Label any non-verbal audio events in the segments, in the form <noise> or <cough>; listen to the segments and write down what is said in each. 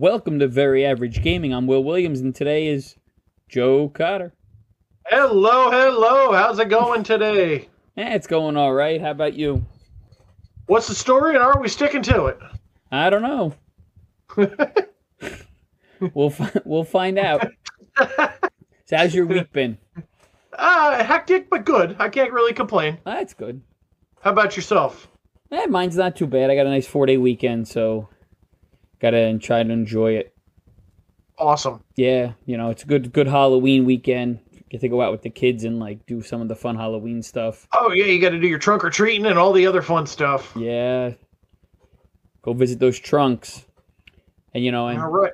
Welcome to Very Average Gaming. I'm Will Williams, and today is Joe Cotter. Hello, hello. How's it going today? <laughs> Eh, it's going all right. How about you? What's the story, and are we sticking to it? I don't know. <laughs> we'll fi- we'll find out. So how's your week been? Uh, hectic, but good. I can't really complain. That's good. How about yourself? Eh, mine's not too bad. I got a nice four day weekend, so gotta try to enjoy it. Awesome. Yeah, you know, it's a good good Halloween weekend. Get to go out with the kids and like do some of the fun Halloween stuff. Oh, yeah, you got to do your trunk or treating and all the other fun stuff. Yeah. Go visit those trunks. And you know, and All right.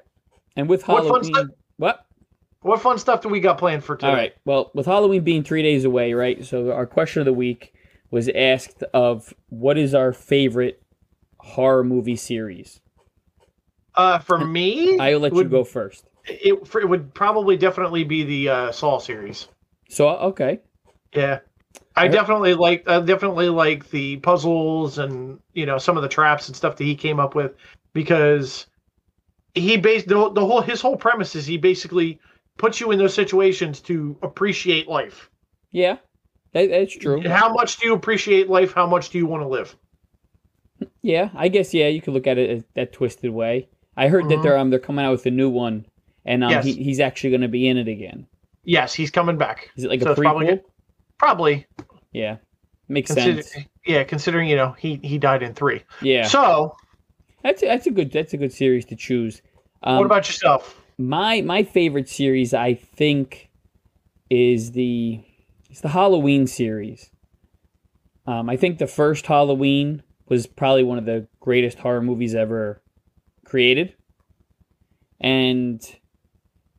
and with What fun Halloween stuff- What? What fun stuff do we got planned for today? All right. Well, with Halloween being 3 days away, right? So our question of the week was asked of what is our favorite horror movie series? Uh, for me, I'll let you go first. It, for, it would probably definitely be the uh, Saw series. So, okay. Yeah. I Alright. definitely like I definitely like the puzzles and you know some of the traps and stuff that he came up with because he based the, the whole his whole premise is he basically puts you in those situations to appreciate life. Yeah. That, that's true. How much do you appreciate life? How much do you want to live? Yeah, I guess yeah, you could look at it that twisted way. I heard that Mhm. they're um they're coming out with a new one and um Yes. he, he's actually going to be in it again. Yes, he's coming back. Is it like So a it's probably prequel? Probably. Yeah. Makes Consider, sense. yeah, considering you know he he died in three. Yeah. So, That's that's a good that's a good series to choose. Um, what about yourself? my my favorite series I think is the it's the Halloween series. Um, I think the first Halloween was probably one of the greatest horror movies ever created, and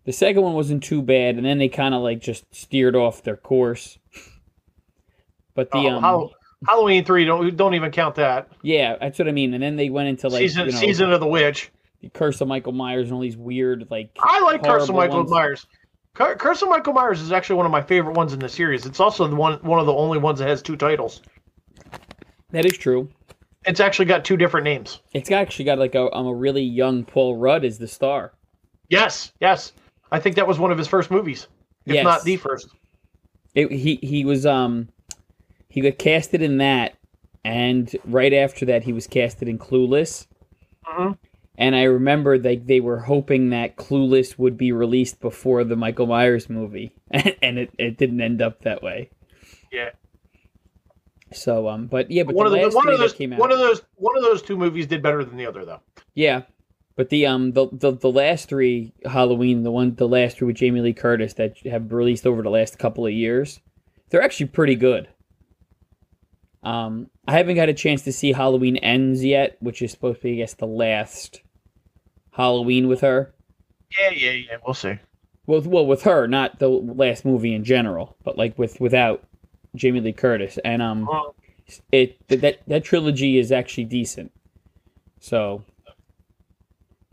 the second one wasn't too bad. And then they kind of like just steered off their course. But the Oh, um, Hall- Halloween three don't don't even count that yeah, that's what I mean. And then they went into like season you know, season of the witch. the Curse of Michael Myers and all these weird like I like Curse of Michael ones. Myers. Cur- Curse of Michael Myers is actually one of my favorite ones in the series. It's also the one one of the only ones that has two titles. that is true. It's actually got two different names. It's actually got like a um, a really young Paul Rudd is the star. Yes, yes. I think that was one of his first movies, if Yes. not the first. It, he he was um he got casted in that, and right after that he was casted in Clueless. Mhm. And I remember like they were hoping that Clueless would be released before the Michael Myers movie, <laughs> and it, it didn't end up that way. Yeah. So um, but yeah, but one the of the, one of those came out, one of those one of those two movies did better than the other though. Yeah, but the um the, the the last three Halloween, the one the last three with Jamie Lee Curtis that have released over the last couple of years, they're actually pretty good. Um, I haven't got a chance to see Halloween Ends yet, which is supposed to be, I guess, the last Halloween with her. Yeah, yeah, yeah. We'll see. Well, well, with her, not the last movie in general, but like with without Jamie Lee Curtis, and um, Well, it that that trilogy is actually decent. So,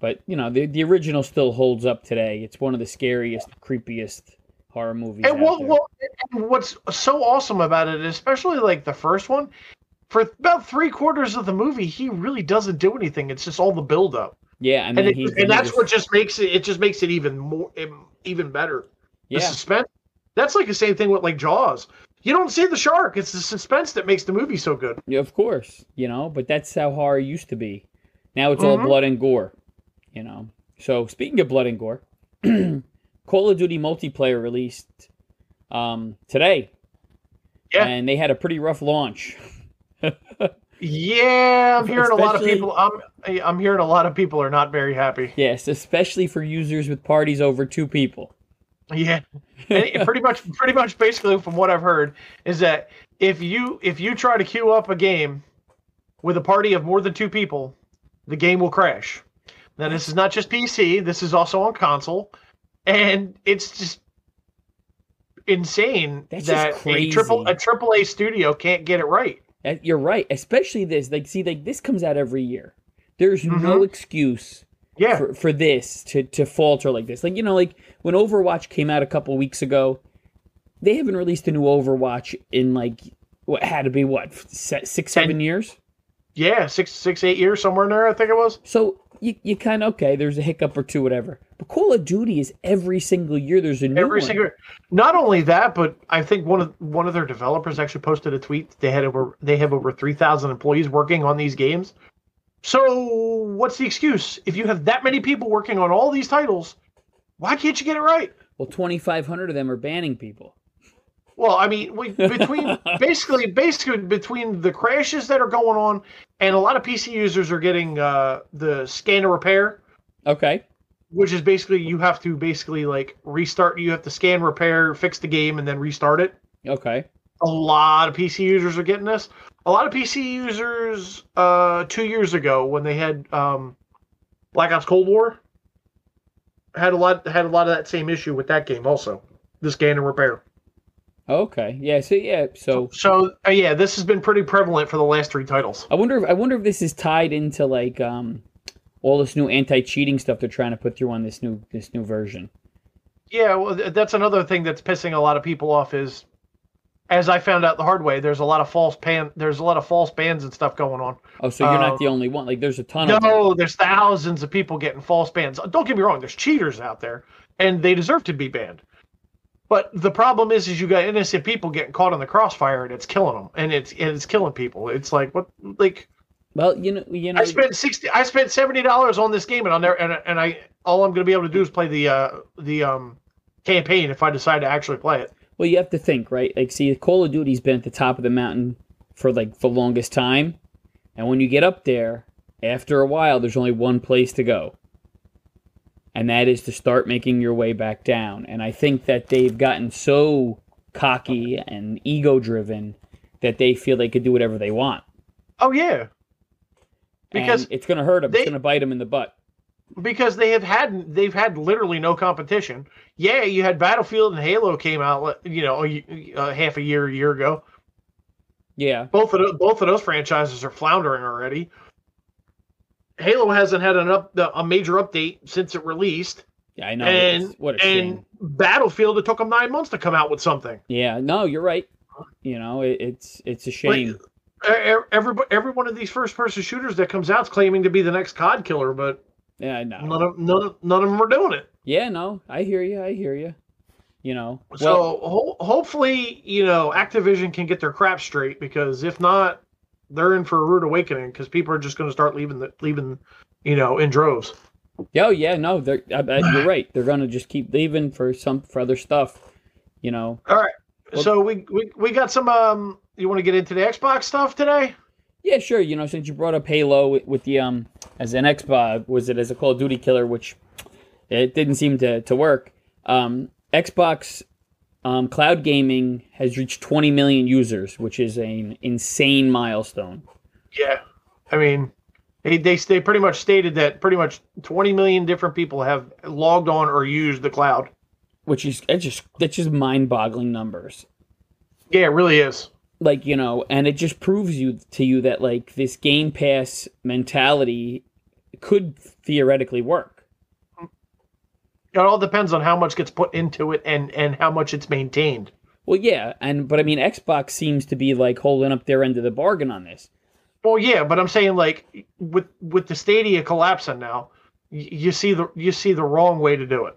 but you know, the the original still holds up today. It's one of the scariest, creepiest horror movies. And, well, and what's so awesome about it, especially like the first one, for about three quarters of the movie, he really doesn't do anything. It's just all the build up, yeah, and and, it, he, and that's was- what just makes it. It just makes it even more, even better. The yeah, suspense. That's like the same thing with like Jaws. You don't see the shark. It's the suspense that makes the movie so good. yeah, of course, you know. But that's how horror used to be. Now it's all Mhm. blood and gore, you know. So speaking of blood and gore, <clears throat> Call of Duty multiplayer released um, today, Yeah. and they had a pretty rough launch. Yeah, I'm hearing a lot of people. I'm I'm hearing a lot of people are not very happy. Yes, especially for users with parties over two people. <laughs> Yeah, and pretty much, pretty much, basically, from what I've heard, is that if you if you try to queue up a game with a party of more than two people, the game will crash. Now, this is not just PC. This is also on console, and it's just insane That's just that crazy. a triple a triple A studio can't get it right. You're right, especially this. Like, see, like this comes out every year. There's no mm-hmm. excuse Yeah, for, for this to, to falter like this. Like, you know, like when Overwatch came out a couple weeks ago, they haven't released a new Overwatch in like what had to be what six, seven years. yeah, six six eight years somewhere in there. I think it was. So you, you kind of okay. There's a hiccup or two, whatever. But Call of Duty is every single year. There's a new Every one. single. Not only that, but I think one of one of their developers actually posted a tweet. They had over they have over three thousand employees working on these games. So what's the excuse? If you have that many people working on all these titles, why can't you get it right? Well, 2,500 of them are banning people. Well, I mean, we, between <laughs> basically basically between the crashes that are going on and a lot of PC users are getting uh, the scan and repair, Okay. which is basically you have to basically like restart. You have to scan, repair, fix the game, and then restart it. Okay. A lot of PC users are getting this. A lot of PC users uh, two years ago when they had um, Black Ops Cold War had a lot had a lot of that same issue with that game also. This game and repair. Okay. Yeah. So yeah. So So uh, yeah, this has been pretty prevalent for the last three titles. I wonder. If, I wonder if this is tied into like um all this new anti-cheating stuff they're trying to put through on this new this new version. Yeah, well, th- that's another thing that's pissing a lot of people off. Is as I found out the hard way, there's a lot of false pan. There's a lot of false bans and stuff going on. Oh, so you're not the only one. Like, there's a ton of. No, there's thousands of people getting false bans. Don't get me wrong, there's cheaters out there, and they deserve to be banned. But the problem is, is you got innocent people getting caught in the crossfire, and it's killing them, and it's and it's killing people. It's like what, like Well, you know, you know. I spent sixty, I spent seventy dollars on this game, and on there, and and I all I'm going to be able to do is play the uh the um campaign if I decide to actually play it. Well, you have to think, right? Like, see, Call of Duty's been at the top of the mountain for like the longest time, and when you get up there, after a while, there's only one place to go, and that is to start making your way back down. And I think that they've gotten so cocky and ego-driven that they feel they could do whatever they want. Oh yeah, because and it's going to hurt them. they- it's going to bite them in the butt. Because they have had they've had literally no competition. Yeah, you had Battlefield and Halo came out, you know, a, a uh, half a year, a year ago. Yeah, Both of those, both of those franchises are floundering already. Halo hasn't had an up a major update since it released, yeah, I know. and what a shame. and Battlefield it took them nine months to come out with something. Yeah, no, you're right. You know, it, it's it's a shame. E- e- Every every one of these first person shooters that comes out is claiming to be the next COD killer, but yeah, I know. none of none of, none of them are doing it. Yeah, no, I hear you. I hear you. You know, well, So ho- hopefully, you know, Activision can get their crap straight because if not, they're in for a rude awakening because people are just going to start leaving the leaving, you know, in droves. oh yeah, no, they're, I, I, you're right. They're gonna just keep leaving for some for other stuff. You know, All right. Well- so we, we we got some. Um, you want to get into the Xbox stuff today? Yeah, sure. You know, since you brought up Halo with, with the um as an Xbox, was it as a Call of Duty killer, which it didn't seem to to work. Um, Xbox um, cloud gaming has reached 20 million users, which is an insane milestone. Yeah. I mean, they they they pretty much stated that pretty much 20 million different people have logged on or used the cloud. Which is it's just that's just mind-boggling numbers. Yeah, it really is. Like you know and it just proves you to you that like this game pass mentality could theoretically work It all depends on how much gets put into it and and how much it's maintained. well yeah and but i mean xbox seems to be like holding up their end of the bargain on this Well, yeah, but I'm saying like with with the Stadia collapsing now, you see the you see the wrong way to do it.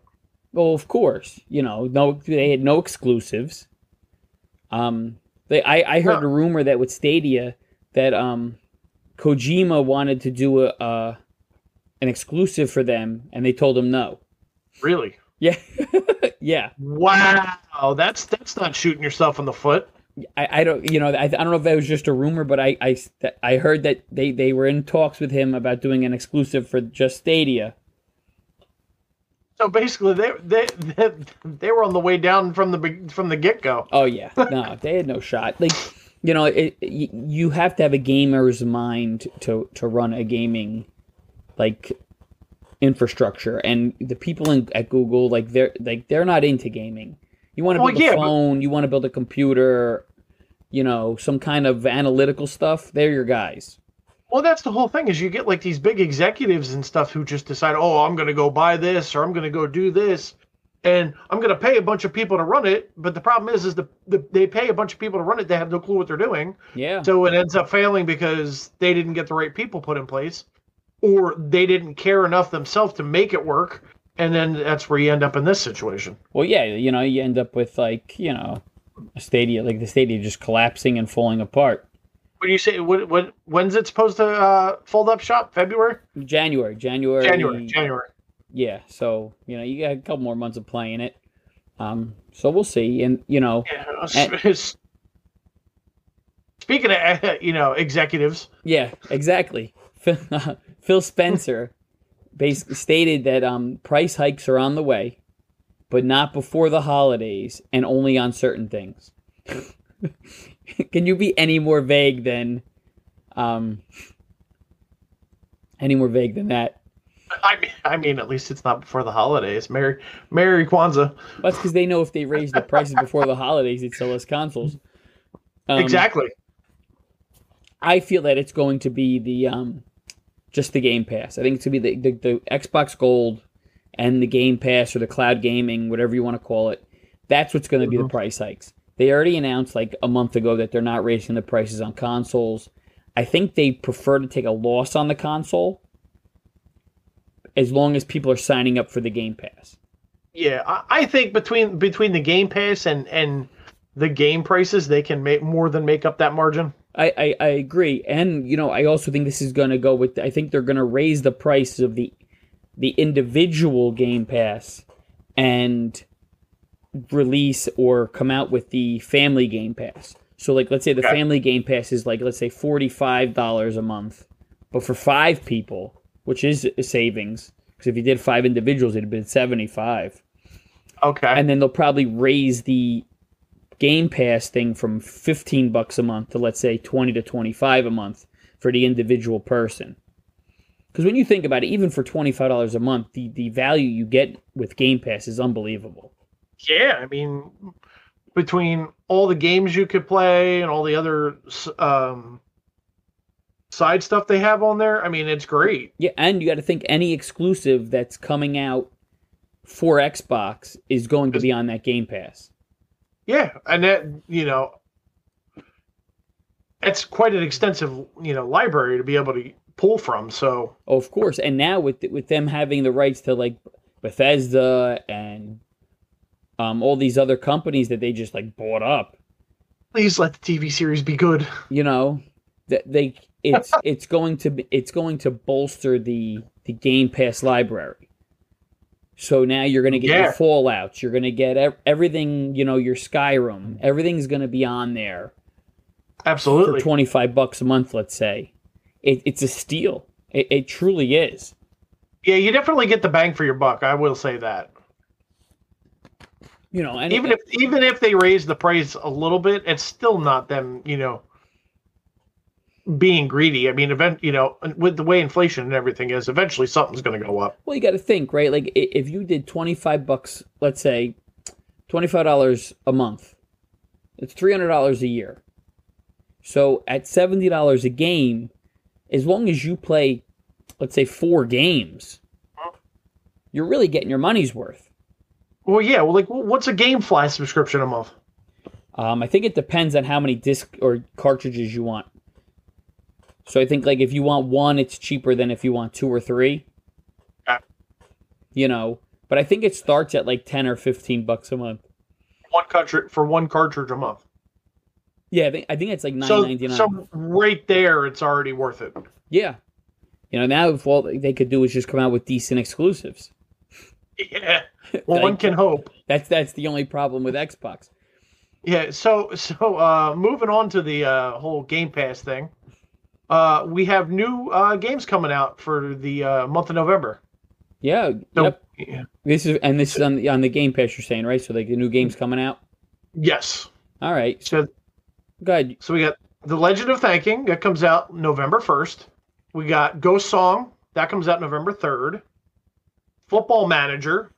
well of course you know no they had no exclusives um they i i heard No. a rumor that with stadia that um kojima wanted to do a uh an exclusive for them and they told him no Really? yeah <laughs> yeah Wow, that's that's not shooting yourself in the foot. I, I don't you know I, I don't know if that was just a rumor, but I, I I heard that they, they were in talks with him about doing an exclusive for just Stadia. So basically, they they they, they were on the way down from the from the get go. Oh yeah, no, <laughs> they had no shot. Like you know, it, you have to have a gamer's mind to to run a gaming like infrastructure, and the people in at Google like they're like they're not into gaming. You want to Well, build a yeah, but- phone, you want to build a computer, you know, some kind of analytical stuff. They're your guys. Well, that's the whole thing is you get like these big executives and stuff who just decide, oh, I'm going to go buy this or I'm going to go do this, and I'm going to pay a bunch of people to run it. But the problem is, is the, the they pay a bunch of people to run it. They have no clue what they're doing, Yeah. so it ends up failing because they didn't get the right people put in place, or they didn't care enough themselves to make it work, and then that's where you end up in this situation. Well, yeah, you know, you end up with like you know a stadium like the stadium just collapsing and falling apart. Do you say? What, what when's it supposed to uh, fold up shop? February? January, January, January, January. Yeah, so you know you got a couple more months of playing it. Um, so we'll see, and you know, yeah, and, <laughs> speaking of <laughs> you know executives, yeah, exactly. Phil, <laughs> Phil Spencer basically stated that um, price hikes are on the way, but not before the holidays and only on certain things. <laughs> Can you be any more vague than um, any more vague than that? I mean, I mean, at least it's not before the holidays. Merry, Merry Kwanzaa. That's because they know if they raise the prices before the holidays, they'd sell us consoles. Um, exactly. I feel that it's going to be the um, just the Game Pass. I think it's going to be the, the, the Xbox Gold and the Game Pass or the cloud gaming, whatever you want to call it. That's what's going to be mm-hmm. the price hikes. They already announced like a month ago that they're not raising the prices on consoles. I think they prefer to take a loss on the console as long as people are signing up for the Game Pass. Yeah, I think between between the Game Pass and and the game prices, they can make more than make up that margin. I, I, I agree, and you know, I also think this is going to go with. I think they're going to raise the prices of the the individual Game Pass and release or come out with the family Game Pass. So, like, let's say the okay. family Game Pass is like, let's say forty five dollars a month, but for five people, which is a savings. Because if you did five individuals, it'd have been 75. Okay. And then they'll probably raise the Game Pass thing from 15 bucks a month to let's say 20 to 25 a month for the individual person. Because when you think about it, even for $25 a month, the, the value you get with Game Pass is unbelievable. Yeah, I mean, between all the games you could play and all the other um, side stuff they have on there, I mean, it's great. Yeah, and you got to think any exclusive that's coming out for Xbox is going to be on that Game Pass. Yeah, and that you know, it's quite an extensive you know library to be able to pull from. So, oh, of course, and now with with them having the rights to like Bethesda and um, all these other companies that they just like bought up. Please let the TV series be good. You know, that they it's <laughs> it's going to be, it's going to bolster the the Game Pass library. So now you're going to get yeah. your Fallout's, you're going to get ev- everything, you know, your Skyrim, everything's going to be on there. Absolutely. For 25 bucks a month, let's say. It, it's a steal. It, it truly is. Yeah, you definitely get the bang for your buck. I will say that. You know, even if even if they raise the price a little bit, it's still not them, you know, being greedy. I mean, event you know, with the way inflation and everything is, eventually something's going to go up. Well, you got to think, right? Like if you did twenty five bucks, let's say twenty five dollars a month, it's three hundred dollars a year. So at seventy dollars a game, as long as you play, let's say four games, mm-hmm. you're really getting your money's worth. Well, yeah. Well, like, what's a GameFly subscription a month? Um, I think it depends on how many disc or cartridges you want. So I think like if you want one, it's cheaper than if you want two or three. Yeah. You know, but I think it starts at like ten or fifteen bucks a month. One cartridge for one cartridge a month. Yeah, I think I think it's like nine so, ninety nine. So right there, it's already worth it. Yeah, you know now if all they could do is just come out with decent exclusives. <laughs> Yeah, well, one can hope. That's that's the only problem with Xbox. Yeah, so so uh moving on to the uh whole Game Pass thing uh, we have new uh, games coming out for the uh, month of November. Yeah. So, yep. Yeah. This is and this is on the on the Game Pass. You're saying right? So like the new games coming out. Yes. All right. So, good. So we got the Legend of Tianding that comes out November first. We got Ghost Song that comes out November third. Football Manager,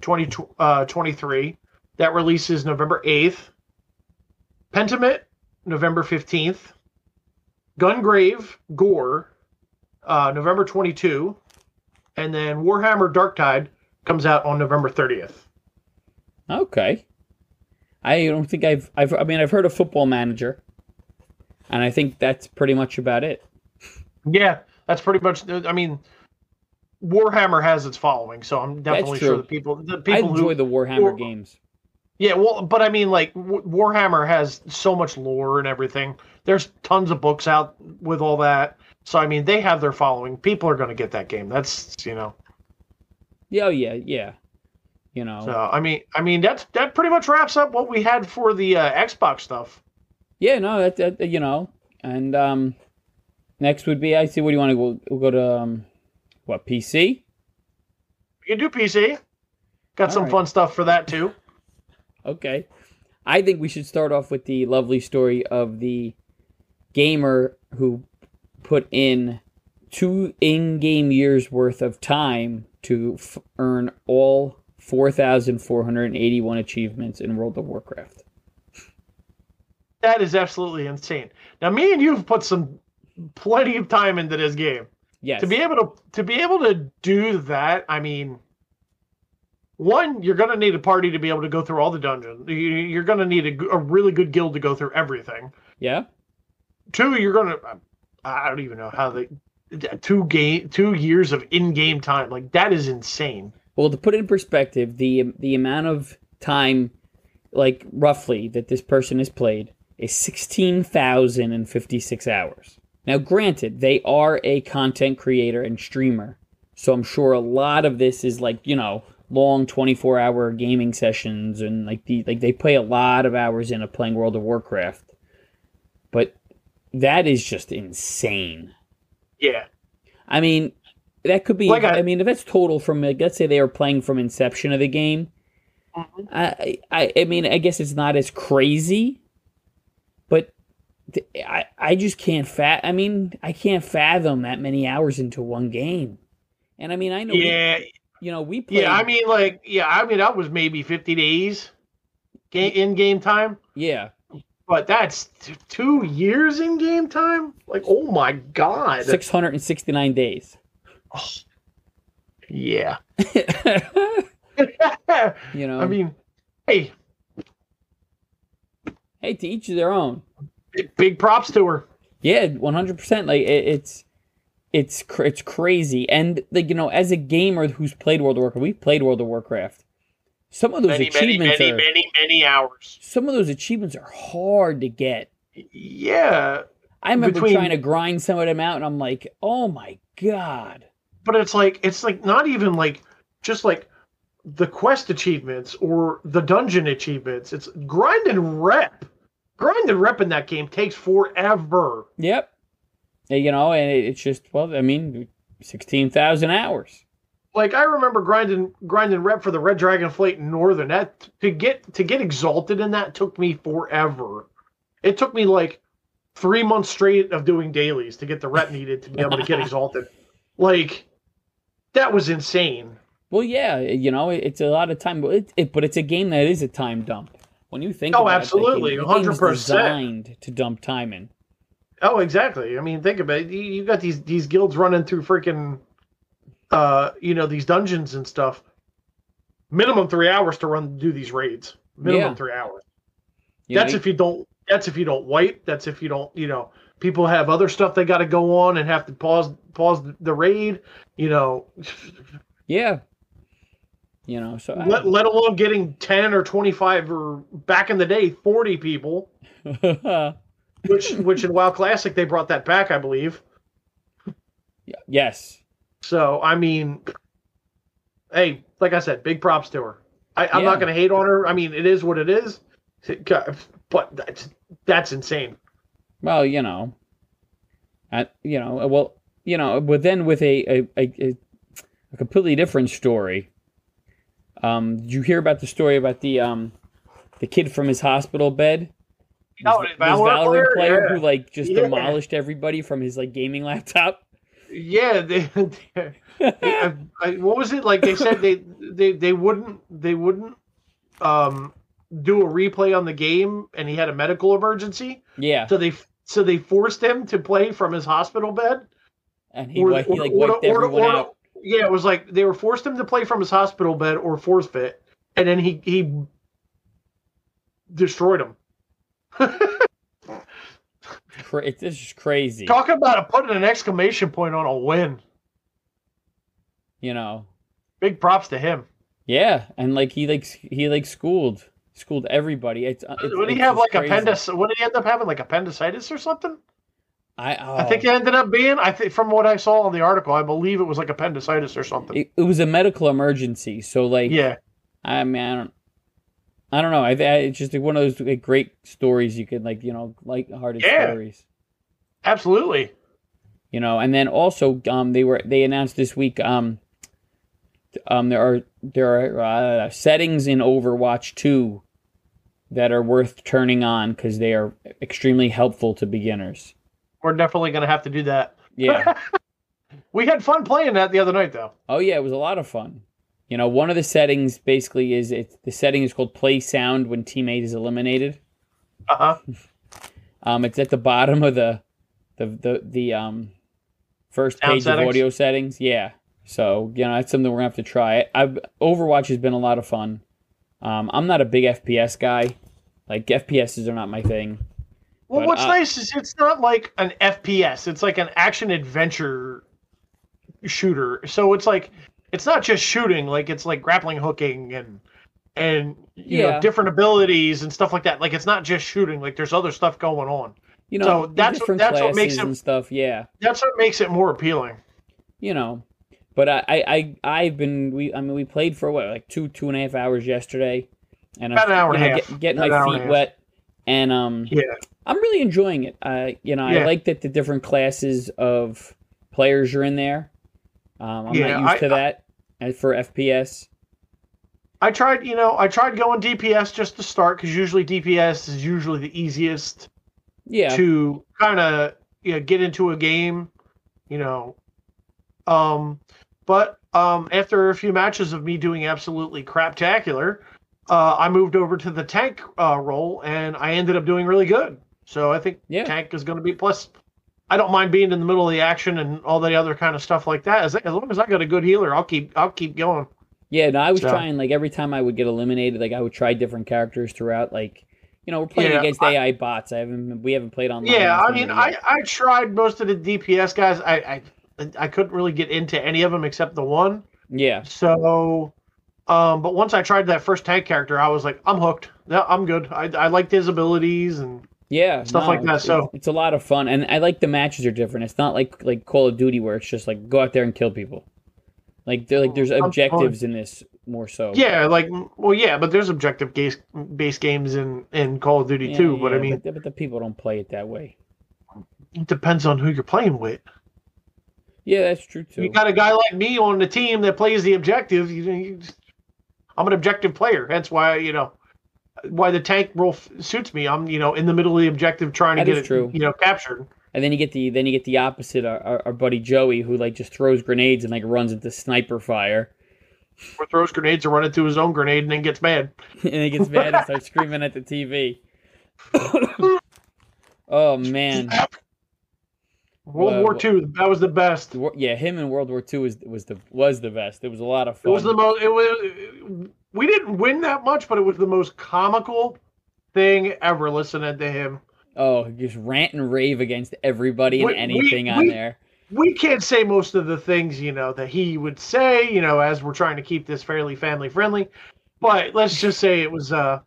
2023 uh, that releases November eighth. Pentiment November fifteenth. Gungrave Gore, uh, November 22, and then Warhammer Darktide comes out on November 30th. Okay. I don't think I've, I've, I mean, I've heard of Football Manager, and I think that's pretty much about it. Yeah, That's pretty much. I mean, Warhammer has its following, so I'm definitely sure the people, the I people enjoy who, the Warhammer War- games. yeah, well, but I mean, like Warhammer has so much lore and everything. There's tons of books out with all that, so I mean, they have their following. People are going to get that game. That's you know. Yeah, oh, yeah, yeah. You know, So I mean, I mean that's that pretty much wraps up what we had for the uh, Xbox stuff. yeah, no, that, that you know, and um, next would be I see. What do you want to go? We'll go to um, what PC? You can do PC. Got some All right. fun stuff for that too. <laughs> Okay. I think we should start off with the lovely story of the gamer who put in two in game years worth of time to f- earn all 4,481 achievements in World of Warcraft. That is absolutely insane. Now, me and you've put some plenty of time into this game. Yes. to be able to to be able to do that i mean one you're going to need a party to be able to go through all the dungeons You- you're going to need a, a, really good guild to go through everything yeah? two you're going to i don't even know how they two game two years of in-game time like that is insane Well, to put it in perspective, the the amount of time, like roughly, that this person has played is sixteen thousand and fifty six hours. Now, granted, they are a content creator and streamer, so I'm sure a lot of this is like you know long twenty four hour gaming sessions and like the like they play a lot of hours into playing World of Warcraft. But that is just insane. yeah I mean, that could be. Like I- I, mean, if that's total from like, let's say they were playing from inception of the game. Mhm. I, I, I mean, I guess it's not as crazy, but I, I just can't fat. I mean, I can't fathom that many hours into one game. And I mean, I know, we- yeah you know, we played. yeah i mean like yeah i mean that was maybe 50 days game in-game time yeah, but that's t- two years in game time like oh my god six hundred and sixty nine days. <sighs> yeah <laughs> <laughs> you know, I mean, hey, hey, to each their own. Big- big props to her. Yeah, one hundred percent. Like it, it's it's cr- it's crazy, and like you know, as a gamer who's played World of Warcraft, we played World of Warcraft. Some of those Many, many, achievements many, are many, many hours. some of those achievements are hard to get. Yeah, I remember Between- trying to grind some of them out, and I'm like, oh my god. but it's like it's like not even like just like the quest achievements or the dungeon achievements. It's grind and rep. Grind and rep in that game takes forever. Yep. You know, and it, it's just well, I mean, sixteen thousand hours. Like I remember grinding grinding rep for the Red Dragon Flight in Northrend. That to get to get exalted in that took me forever. It took me like three months straight of doing dailies to get the rep needed to be able to get <laughs> exalted. Like that was insane. Well, yeah, you know, it, it's a lot of time, but it, it, but it's a game that is a time dump. When you think, Oh, about absolutely, it, the game- the 100%. designed to dump time in. Oh, exactly. I mean, think about it. You, you got these these guilds running through freaking, uh, you know, these dungeons and stuff. Minimum three hours to run do these raids. Minimum Yeah. three hours. You know, that's if you don't. That's if you don't wipe. That's if you don't. You know, people have other stuff they got to go on and have to pause pause the raid. You know, <laughs> yeah. You know, so I- let, let alone getting ten or twenty five or back in the day forty people. <laughs> Which which in WoW Classic they brought that back, I believe. yes, So I mean, hey, like I said, big props to her. I, I'm Yeah. not going to hate on her. I mean, it is what it is, but that's that's insane. well, you know, I, you know, well, you know, but then with a a, a, a completely different story. Um, did you hear about the story about the um the kid from his hospital bed? This- the this Valorant player? player Yeah. who like just Yeah. demolished everybody from his like gaming <laughs> laptop. Yeah, they, they- I- I- what was it like? They said they they they wouldn't they wouldn't um do a replay on the game, and he had a medical emergency, Yeah, so they so they forced him to play from his hospital bed. and he, Or- he like or- wiped or- everyone or- out. Yeah, it was like they were forced him to play from his hospital bed or forfeit, and then he he destroyed him. <laughs> it's just crazy. Talk about a putting an exclamation point on a win. You know. Big props to him. Yeah, and like he like he like schooled schooled everybody. It's, it's Would he it's have like crazy. appendix? What did he end up having? Like appendicitis or something? I oh, I think it ended up being. I think from what I saw in the article, I believe it was like appendicitis or something. it, it was a medical emergency. So like yeah, I mean I don't I don't know. I, I it's just like one of those like, great stories you could like you know light-hearted Yeah. stories. absolutely. you know and then also um they were they announced this week um um there are there are uh, settings in overwatch 2 that are worth turning on because they are extremely helpful to beginners We're definitely gonna have to do that. yeah. <laughs> We had fun playing that the other night, though. oh yeah it was a lot of fun. You know one of the settings basically is it the setting is called play sound when teammate is eliminated. Uh huh. <laughs> um it's at the bottom of the the the, the um first Sound page settings? of audio settings. Yeah. So you know that's something we're gonna have to try. I've, overwatch has been a lot of fun. Um i'm not a big fps guy. Like fps's are not my thing Well, But, what's uh, nice is it's not like an FPS. It's like an action adventure shooter. So it's like it's not just shooting. Like it's like grappling hooking and and you Yeah. know different abilities and stuff like that. Like it's not just shooting. Like there's other stuff going on. you know So that's what- that's what makes it- stuff yeah That's what makes it more appealing. you know but I, I i i've been we i mean we played for what like two two and a half hours yesterday and About an hour and a know, half. get- getting About my feet wet and um Yeah. I'm really enjoying it. Uh, you know, I like that the different classes of players are in there. Um, I'm Yeah, not used I- to that uh, for FPS. I tried, you know, I tried going DPS just to start because usually DPS is usually the easiest Yeah, to kind of you know, get into a game, you know. Um, but um, after a few matches of me doing absolutely craptacular, uh, I moved over to the tank uh, role and I ended up doing really good. So I think Yeah. tank is going to be plus. I don't mind being in the middle of the action and all the other kind of stuff like that. As, as long as I got a good healer, I'll keep I'll keep going. yeah. No, I was So- trying like every time I would get eliminated, like I would try different characters throughout. Like, you know, we're playing Yeah, against I- AI bots. I haven't we haven't played online. Yeah, I mean, I. I tried most of the DPS guys. I, I I couldn't really get into any of them except the one. yeah, So, um, but once I tried that first tank character, I was like, I'm hooked. Yeah, I'm good. I, I liked his abilities and yeah, Stuff like that, it's- so- it's a lot of fun, and I like the matches are different. It's not like like Call of Duty where it's just like go out there and kill people. Like they're like there's oh, fine. objectives in this more so. yeah, like well, yeah, but there's objective base based games in in Call of Duty Yeah, too. But I mean, but, but the people don't play it that way. it depends on who you're playing with. Yeah, that's true too. You got a guy like me on the team that plays the objective. You, you I'm an objective player. That's why you know why the tank role f- suits me. I'm you know in the middle of the objective trying to get it true. you know captured. And then you get the then you get the opposite. Our, our, our buddy Joey, who like just throws grenades and like runs into sniper fire, Or throws grenades or run into his own grenade and then gets mad. <laughs> and he gets mad and starts screaming at the TV. <coughs> oh man, World Well, War II, that was the best. Yeah, him in World War II was was the was the best. It was a lot of fun. It was the most. It was. We didn't win that much, but it was the most comical thing ever. Listening to him, oh, just rant and rave against everybody and We- we- anything on we- there. we can't say most of the things you know that he would say. You know, as we're trying to keep this fairly family friendly, but let's just say it was. uh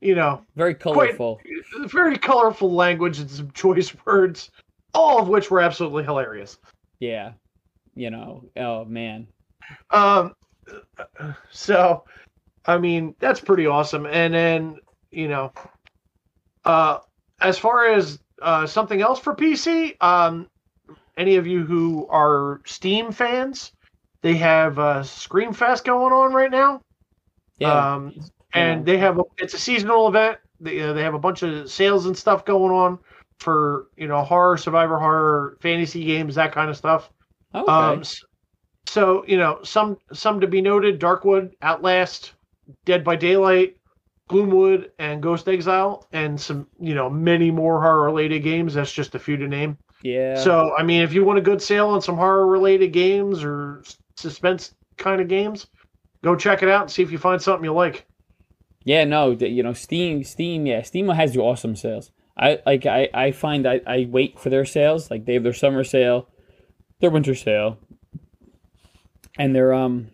you know, Very colorful. very colorful language and some <laughs> choice words, all of which were absolutely hilarious. Yeah, you know. Oh man. Um, so, I mean, that's pretty awesome. And then, you know, uh, as far as uh, something else for PC, um, any of you who are Steam fans, they have uh, Screamfest going on right now. Yeah. Um, and they have a, it's a seasonal event. They, uh, they have a bunch of sales and stuff going on for you know horror, survivor horror, fantasy games, that kind of stuff. okay. Um, so you know, some some to be noted: Darkwood, Outlast, Dead by Daylight, Gloomwood, and Ghost Exile, and some you know many more horror related games. That's just a few to name. yeah. So I mean, if you want a good sale on some horror related games or suspense kind of games, go check it out and see if you find something you like. Yeah, no, you know, Steam, Steam, yeah, Steam has awesome sales. I like I, I find I, I wait for their sales. Like they have their summer sale, their winter sale, and their um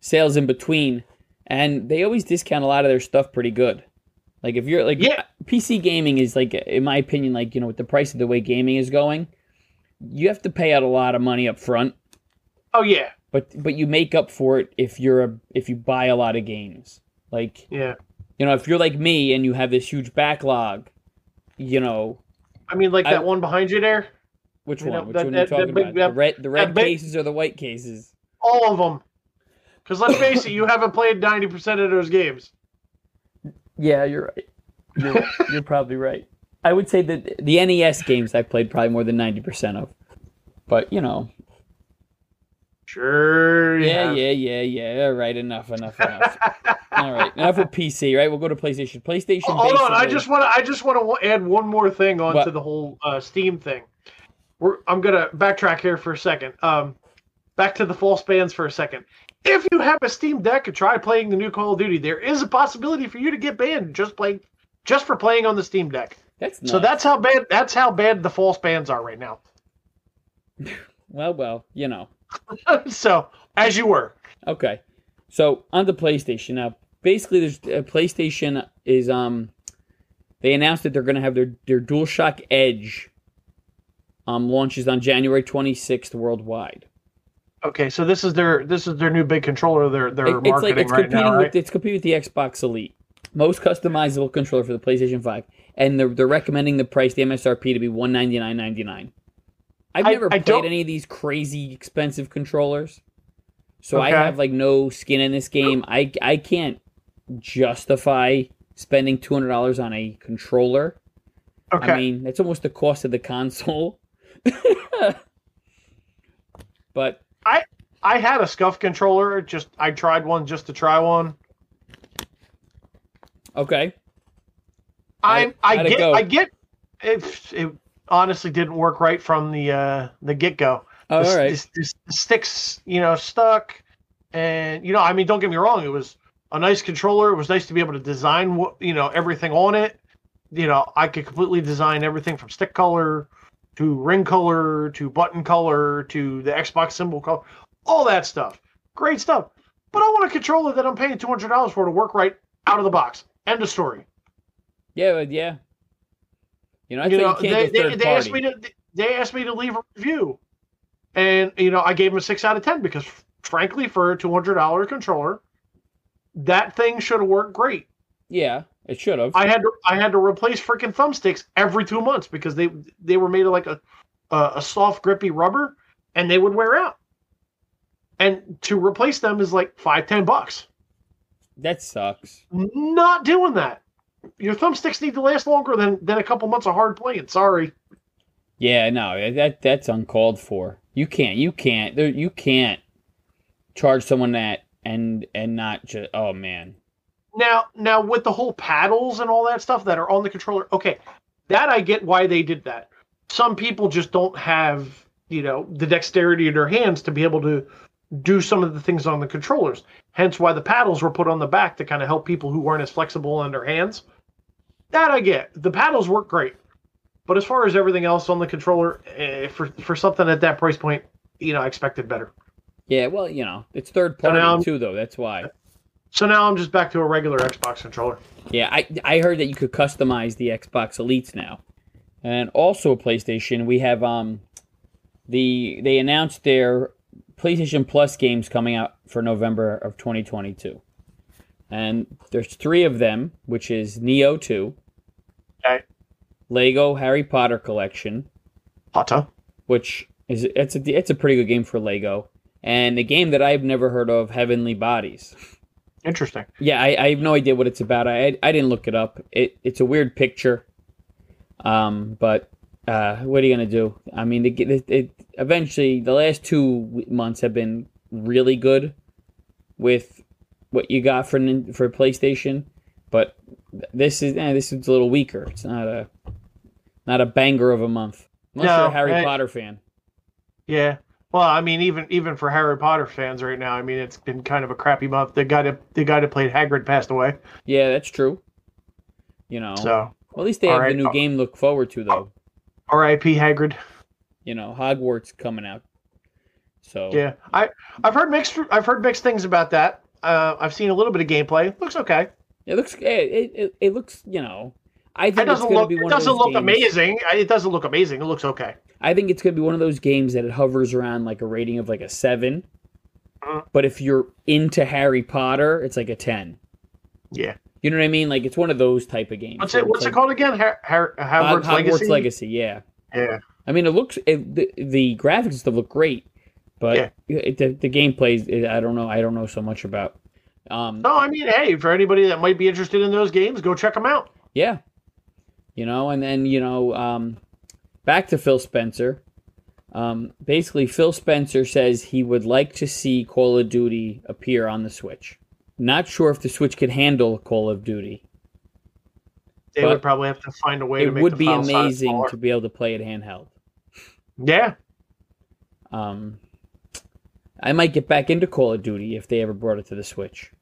sales in between, and they always discount a lot of their stuff pretty good. Like if you're like Yeah. PC gaming is like in my opinion like you know with the price of the way gaming is going, you have to pay out a lot of money up front, Oh yeah, but but you make up for it if you're a if you buy a lot of games. Like yeah. you know if you're like me and you have this huge backlog, you know I mean, like I- that one behind you there. which You one? know, which that- one are you that- that talking big- about? the red the red that cases or the white cases? All of them. Because let's face it, you haven't played ninety percent of those games. Yeah, you're right. You're, you're probably right. I would say that the NES games I've played probably more than ninety percent of. But you know, Sure. yeah, yeah, yeah, yeah. All right, enough, enough, enough. <laughs> All right, enough with PC. Right, we'll go to PlayStation. PlayStation. Hold on, I just want to. I just want to add one more thing onto What? the whole uh, Steam thing. We're, I'm gonna backtrack here for a second. Um, back to the false bans for a second. If you have a Steam Deck and try playing the new Call of Duty, there is a possibility for you to get banned just playing, just for playing on the Steam Deck. That's So that's how bad. That's how bad the false bans are right now. <laughs> well, well, you know. so as you were. Okay, so on the PlayStation now. Basically, there's uh, PlayStation is um, they announced that they're going to have their their DualShock Edge um launches on January 26th worldwide. Okay, so this is their this is their new big controller. They're they're It- it's marketing like it's right competing now, right? with it's competing with the Xbox Elite, most customizable controller for the PlayStation Five, and they're they're recommending the price, the MSRP, to be one ninety nine ninety nine. I've I- never I played don't- any of these crazy expensive controllers, so I have like no skin in this game. I I can't justify spending two hundred dollars on a controller. okay, I mean, that's almost the cost of the console. <laughs> but I I had a scuff controller. Just I tried one just to try one. okay, I How'd- I get? I get it. It honestly didn't work right from the uh the get go. oh, the, all right. the- the- the sticks, you know, stuck, and you know, I mean, don't get me wrong. It was a nice controller. It was nice to be able to design what you know everything on it. You know, I could completely design everything from stick color to ring color to button color to the Xbox symbol color, all that stuff. Great stuff. But I want a controller that I'm paying two hundred dollars for to work right out of the box. End of story. Yeah, but yeah. You know, I you think know, they, they, they asked me to they asked me to leave a review, and you know I gave them a six out of ten because frankly, for a two hundred dollar controller, that thing should have worked great. Yeah, it should have. I had to I had to replace freaking thumbsticks every two months because they they were made of like a a, a soft grippy rubber and they would wear out. And to replace them is like five ten bucks. That sucks. Not doing that. Your thumbsticks need to last longer than than a couple months of hard playing. Sorry. Yeah, no, that that's uncalled for. You can't. You can't. You can't charge someone that and and not just. Oh man. Now, now with the whole paddles and all that stuff that are on the controller, okay, that I get why they did that. Some people just don't have, you know, the dexterity in their hands to be able to do some of the things on the controllers. Hence why the paddles were put on the back to kind of help people who weren't as flexible on their hands. That I get. The paddles work great. But as far as everything else on the controller, eh, for for something at that price point, you know, I expected better. Yeah, well, you know, it's third So party now too, though. That's why. So now I'm just back to a regular Xbox controller. Yeah, I I heard that you could customize the Xbox Elites now, and also a PlayStation. We have um, the they announced their PlayStation Plus games coming out for November of 2022, and there's three of them, which is Nioh Two, Okay. Lego Harry Potter Collection, Hata. which is it's a it's a pretty good game for Lego, and the game that I've never heard of, Heavenly Bodies. Interesting. Yeah, I, I have no idea what it's about. I I didn't look it up. It it's a weird picture. Um, but uh, what are you gonna do? I mean, it, it, it eventually the last two months have been really good with what you got for for PlayStation, but this is eh, this is a little weaker. It's not a not a banger of a month unless No, you're a Harry I- Potter fan. Yeah. Well, I mean, even even for Harry Potter fans right now, I mean, it's been kind of a crappy month. The guy that the guy that played Hagrid passed away. Yeah, that's true. You know, So Well, at least they have the new game to look forward to, though. R.I.P. Hagrid. You know, Hogwarts coming out. So Yeah, I I've heard mixed I've heard mixed things about that. Uh, I've seen a little bit of gameplay. Looks okay. it looks it, it, it- it looks you know. I think it's doesn't look be it doesn't look games- amazing. It doesn't look amazing. It looks okay. I think it's going to be one of those games that it hovers around like a rating of like a seven. Mhm. But if you're into Harry Potter, it's like a ten. Yeah. You know what I mean? Like it's one of those type of games. What's it What's like it called again? Har- Har- Hog- Hogwarts, Hogwarts Legacy. Legacy. Yeah. Yeah. I mean, it looks it, the, the graphics and stuff look great, but Yeah. it, the the gameplay is- I don't know. I don't know so much about. Um, No, I mean, hey, for anybody that might be interested in those games, go check them out. Yeah. You know, and then, you know, um, back to Phil Spencer. Um, basically, Phil Spencer says he would like to see Call of Duty appear on the Switch. Not sure if the Switch could handle Call of Duty. They would probably have to find a way to It would be amazing to be able to play it handheld. Yeah, Um, I might get back into Call of Duty if they ever brought it to the Switch.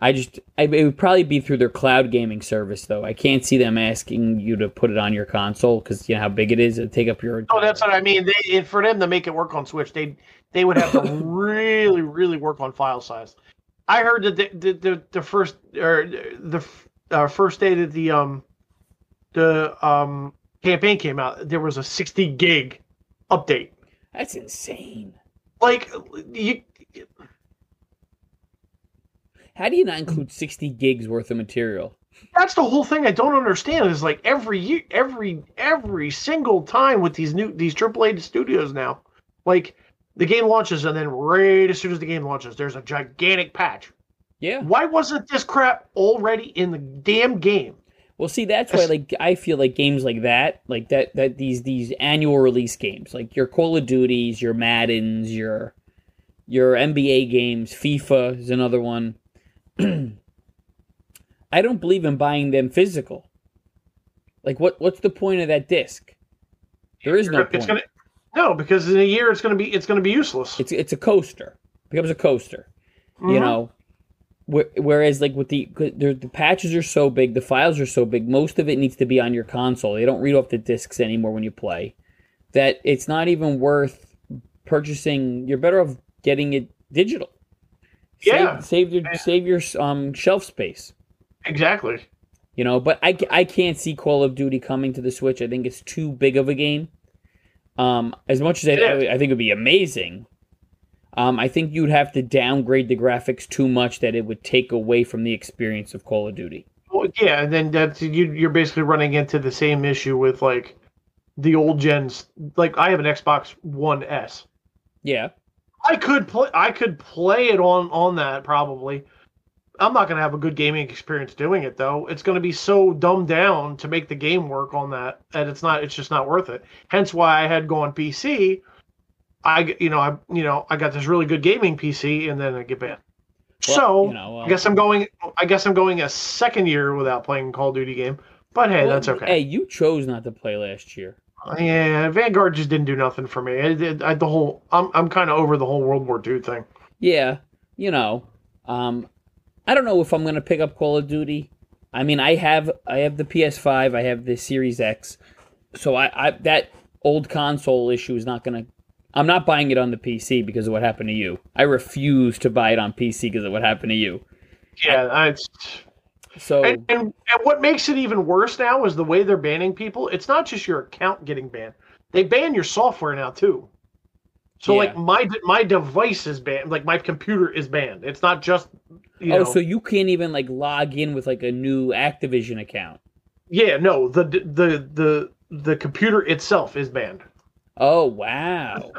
I just, I, it would probably be through their cloud gaming service, though. I can't see them asking you to put it on your console because you know how big it is. It'd take up your. Oh, that's what I mean. They, for them to make it work on Switch, they they would have to <laughs> really, really work on file size. I heard that the the, the, the first or the uh, first day that the um the um campaign came out, there was a 60 gig update. That's insane. Like you, How do you not include sixty gigs worth of material? that's the whole thing I don't understand. Is like every year, every every single time with these new these AAA studios now, like the game launches and then right as soon as the game launches, there's a gigantic patch. Yeah. Why wasn't this crap already in the damn game? Well, see, that's why like I feel like games like that, like that, that these these annual release games, like your Call of Duties, your Maddens, your your NBA games, FIFA is another one. <clears throat> I don't believe in buying them physical. Like, what what's the point of that disc? There is no it's point. gonna no because in a year it's gonna be it's gonna be useless. It's it's a coaster. It becomes a coaster. You Mhm. know. Whereas, like with the the patches are so big, the files are so big. Most of it needs to be on your console. They don't read off the discs anymore when you play. That it's not even worth purchasing. You're better off getting it digital. Yeah. Save, save your save your um shelf space. exactly. You know, but I, I can't see Call of Duty coming to the Switch. I think it's too big of a game. Um, as much as I, It. I think it'd be amazing, um, I think you'd have to downgrade the graphics too much that it would take away from the experience of Call of Duty. Well, yeah, and then that's you. You're basically running into the same issue with like the old gens. Like I have an Xbox One S. Yeah, I could play. I could play it on on that probably. I'm not going to have a good gaming experience doing it though. It's going to be so dumbed down to make the game work on that, and it's not. It's just not worth it. Hence why I had gone PC. I you know I you know I got this really good gaming PC, and then I get banned. Well, so you know, I guess I'm going. I guess I'm going a second year without playing Call of Duty game. But hey, Well, that's okay. Hey, you chose not to play last year. Yeah, Vanguard just didn't do nothing for me. It, it, I, the whole I'm I'm kind of over the whole World War II thing. Yeah, you know, um, I don't know if I'm gonna pick up Call of Duty. I mean, I have I have the PS5, I have the Series X, so I, I that old console issue is not gonna. I'm not buying it on the PC because of what happened to you. I refuse to buy it on PC because of what happened to you. Yeah, I, it's So and, and and what makes it even worse now is the way they're banning people. It's not just your account getting banned; they ban your software now too. So Yeah. like my my device is banned, like my computer is banned. It's not just you oh, know. so you can't even like log in with like a new Activision account. yeah, no, the the the the computer itself is banned. Oh wow.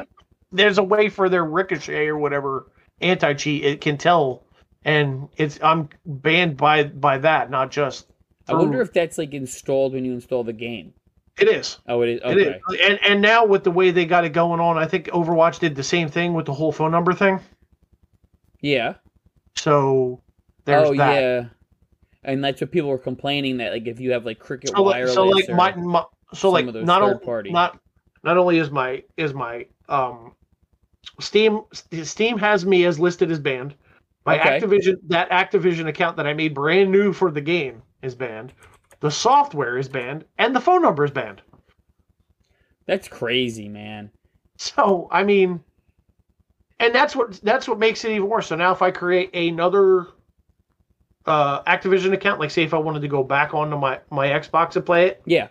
There's a way for their ricochet or whatever anti cheat it can tell, and it's I'm banned by by that, not just. I wonder if that's like installed when you install the game. it is. Oh, it is. It Okay. is. And and now with the way they got it going on, I think Overwatch did the same thing with the whole phone number thing. Yeah. So there's oh that. yeah, and that's what people were complaining that like if you have like Cricket So like, Wireless so like or my, my so some like of those not third only party. not not only is my is my um Steam Steam has me as listed as banned. My Okay. Activision that Activision account that I made brand new for the game is banned. the software is banned, and the phone number is banned. That's crazy, man. So I mean, and that's what that's what makes it even worse. So now if I create another uh, Activision account, like say if I wanted to go back onto my my Xbox to play it, Yeah.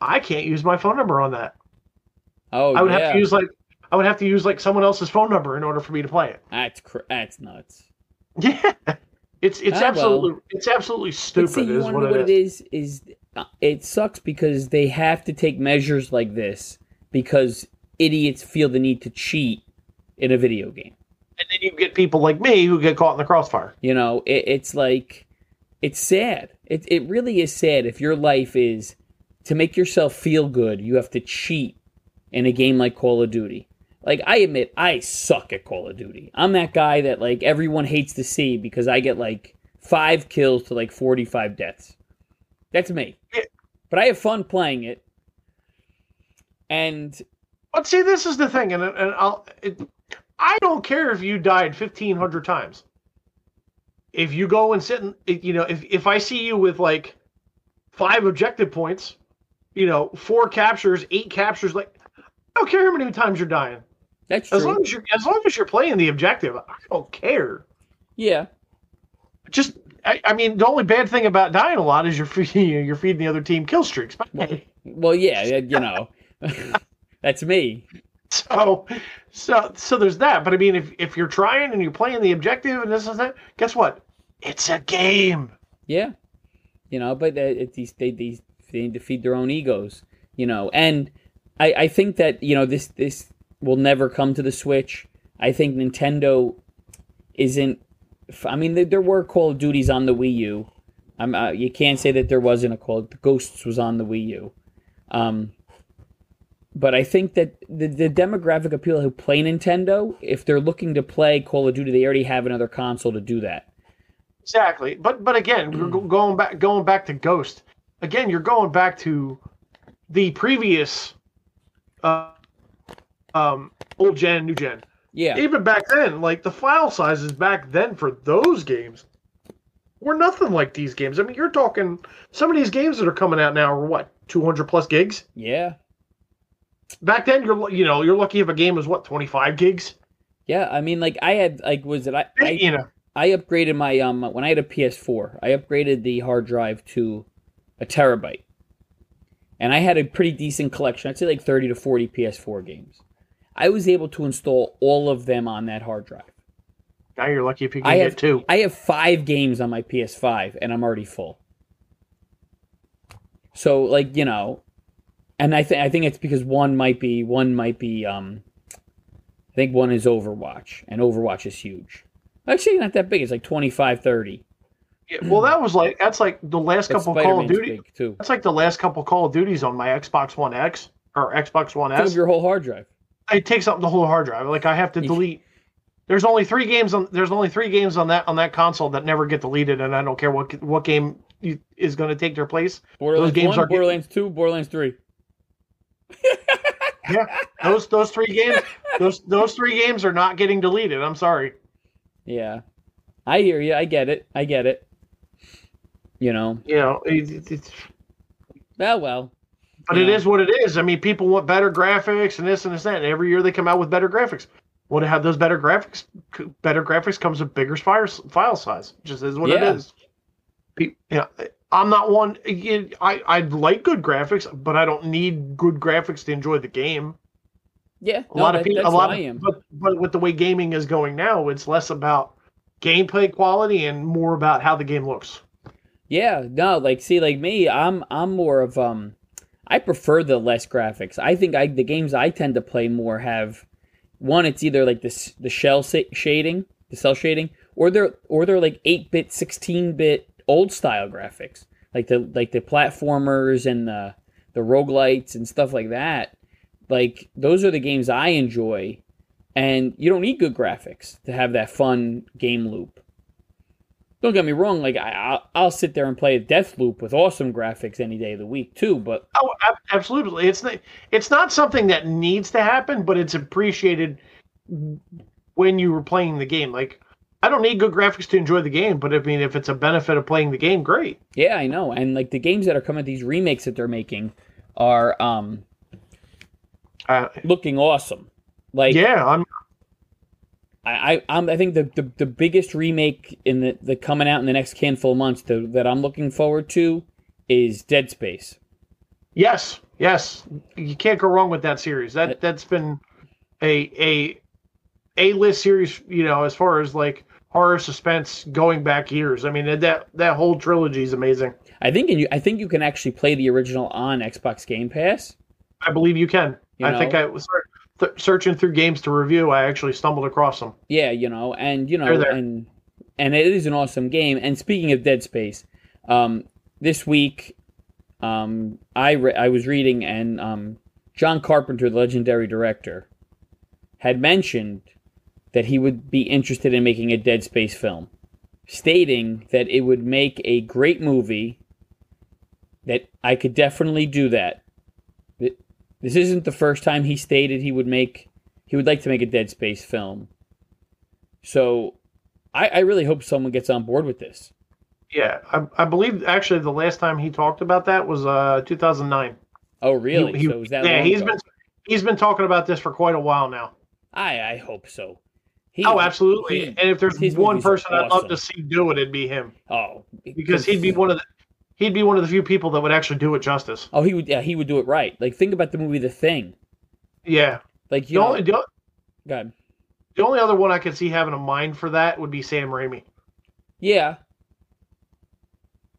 I can't use my phone number on that. Oh, I would yeah. have to use like I would have to use like someone else's phone number in order for me to play it. That's cr- that's nuts. <laughs> Yeah, it's it's Ah, well. absolutely it's absolutely stupid. see, you is what what it is. it is? Is uh, it sucks because they have to take measures like this because idiots feel the need to cheat in a video game. And then you get people like me who get caught in the crossfire. You know, it, it's like it's sad. It it really is sad if your life is to make yourself feel good. You have to cheat in a game like Call of Duty. Like I admit, I suck at Call of Duty. I'm that guy that like everyone hates to see because I get like five kills to like 45 deaths. That's me. Yeah. But I have fun playing it. And But see, this is the thing, and and I'll. It, I don't care if you died fifteen hundred times. If you go and sit, and you know, if if I see you with like five objective points, you know, four captures, eight captures, like I don't care how many times you're dying. That's As long as you're as long as you're playing the objective, I don't care. yeah. Just, I, I mean, the only bad thing about dying a lot is you're <laughs> feeding you're feeding the other team kill streaks. But hey, Well, yeah, you know. <laughs> that's me. So, so, so there's that. But I mean, if if you're trying and you're playing the objective and this and that, guess what? It's a game. Yeah, you know, but uh, it, these they these they need to feed their own egos, you know, and I I think that you know this this will never come to the Switch. I think Nintendo isn't. I mean, there, were Call of Duties on the Wii U. I'm uh, you can't say that there wasn't a Call. Ghosts was on the Wii U. Um, but I think that the, the demographic of people who play Nintendo, if they're looking to play Call of Duty, they already have another console to do that. Exactly. But but again, we're going back going back to Ghost. Again, you're going back to the previous uh, um, old gen, new gen. Yeah, Even back then, like the file sizes back then for those games were nothing like these games. I mean, you're talking some of these games that are coming out now are what 200 plus gigs. yeah. Back then, you're you know you're lucky if a game was what 25 gigs. Yeah, I mean, like I had, like, was it I, I, you know, I upgraded my um when I had a PS4, I upgraded the hard drive to a terabyte, and I had a pretty decent collection. I'd say like thirty to forty PS4 games. I was able to install all of them on that hard drive. now you're lucky if you can I get have two. I have five games on my PS5, and I'm already full. So, like you know, and I think I think it's because one might be one might be um, I think one is Overwatch, and Overwatch is huge. Actually, not that big. It's like 25, 30. Yeah, well, that was like that's like the last couple Call of Duty. too. That's like the last couple Call of Duties on my Xbox One X or Xbox One Took S. your whole hard drive. It takes up the whole hard drive. Like I have to delete. There's only three games on. There's only three games on that on that console that never get deleted, and I don't care what what game you- is going to take their place. Borderlands games 1, are- Borderlands 2, Borderlands 3. <laughs> Yeah, those those three games. Those those three games are not getting deleted. I'm sorry. Yeah. I hear you. I get it. I get it. You know. You know, it, it- it's, Oh, well. But it Yeah. is what it is. I mean, people want better graphics and this and this and that. And every year they come out with better graphics. Well, to have those better graphics, better graphics comes with bigger file file size. Just is what Yeah. it is. You know, I'm not one. I I like good graphics, but I don't need good graphics to enjoy the game. Yeah. A no, lot of people, a lot I of, am. but but with the way gaming is going now, it's less about gameplay quality and more about how the game looks. Yeah, no, like see, like me, I'm I'm more of um, I prefer the less graphics. I think I the games I tend to play more have one. It's either like this the shell shading, the cell shading, or they're or they're like eight bit, sixteen bit old style graphics, like the like the platformers and the the roguelites and stuff like that. Like those are the games I enjoy, and you don't need good graphics to have that fun game loop. Don't get me wrong. Like I, I'll, I'll sit there and play Deathloop with awesome graphics any day of the week too. But Oh, absolutely. It's not, it's not something that needs to happen, but it's appreciated when you were playing the game. Like I don't need good graphics to enjoy the game, but I mean, if it's a benefit of playing the game, great. Yeah, I know. And like the games that are coming, these remakes that they're making are um Uh, looking awesome. Like yeah, I'm I, I I'm I think the, the the biggest remake in the the coming out in the next handful of months to, that I'm looking forward to is Dead Space. yes, yes. You can't go wrong with that series. That that's been a a a list series. You know, as far as like horror suspense going back years. I mean, that that whole trilogy is amazing. I think and you I think you can actually play the original on Xbox Game Pass. I believe you can. You I think? I was th- searching through games to review. I actually stumbled across them. Yeah, you know, and you know, and and it is an awesome game. And speaking of Dead Space, um, this week, um, I re- I was reading, and um, John Carpenter, the legendary director, had mentioned that he would be interested in making a Dead Space film, stating that it would make a great movie. That I could definitely do that. Th- This isn't the first time he stated he would make he would like to make a Dead Space film. So I, I really hope someone gets on board with this. Yeah, I, I believe actually the last time he talked about that was uh 2009. Oh, really? He- he- so yeah, he's ago? been he's been talking about this for quite a while now. I I hope so. He, oh, absolutely. he- and if there's one person I'd love to see do it, it'd be him oh, because he'd be one of the he'd be one of the few people that would actually do it justice. Oh, he would. Yeah, he would do it right. Like think about the movie The Thing. Yeah. Like The you know, only, the, God, the only other one I could see having a mind for that would be Sam Raimi. yeah,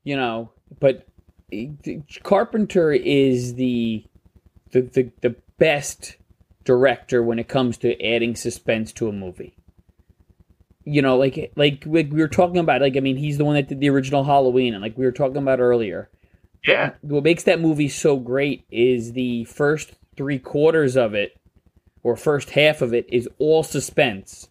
you know, but eh, Carpenter is the the the, the best director when it comes to adding suspense to a movie. You know, like like we we were talking about, like I mean, he's the one that did the original Halloween, and like we were talking about earlier. Yeah. what makes that movie so great is the first three quarters of it or first half of it is all suspense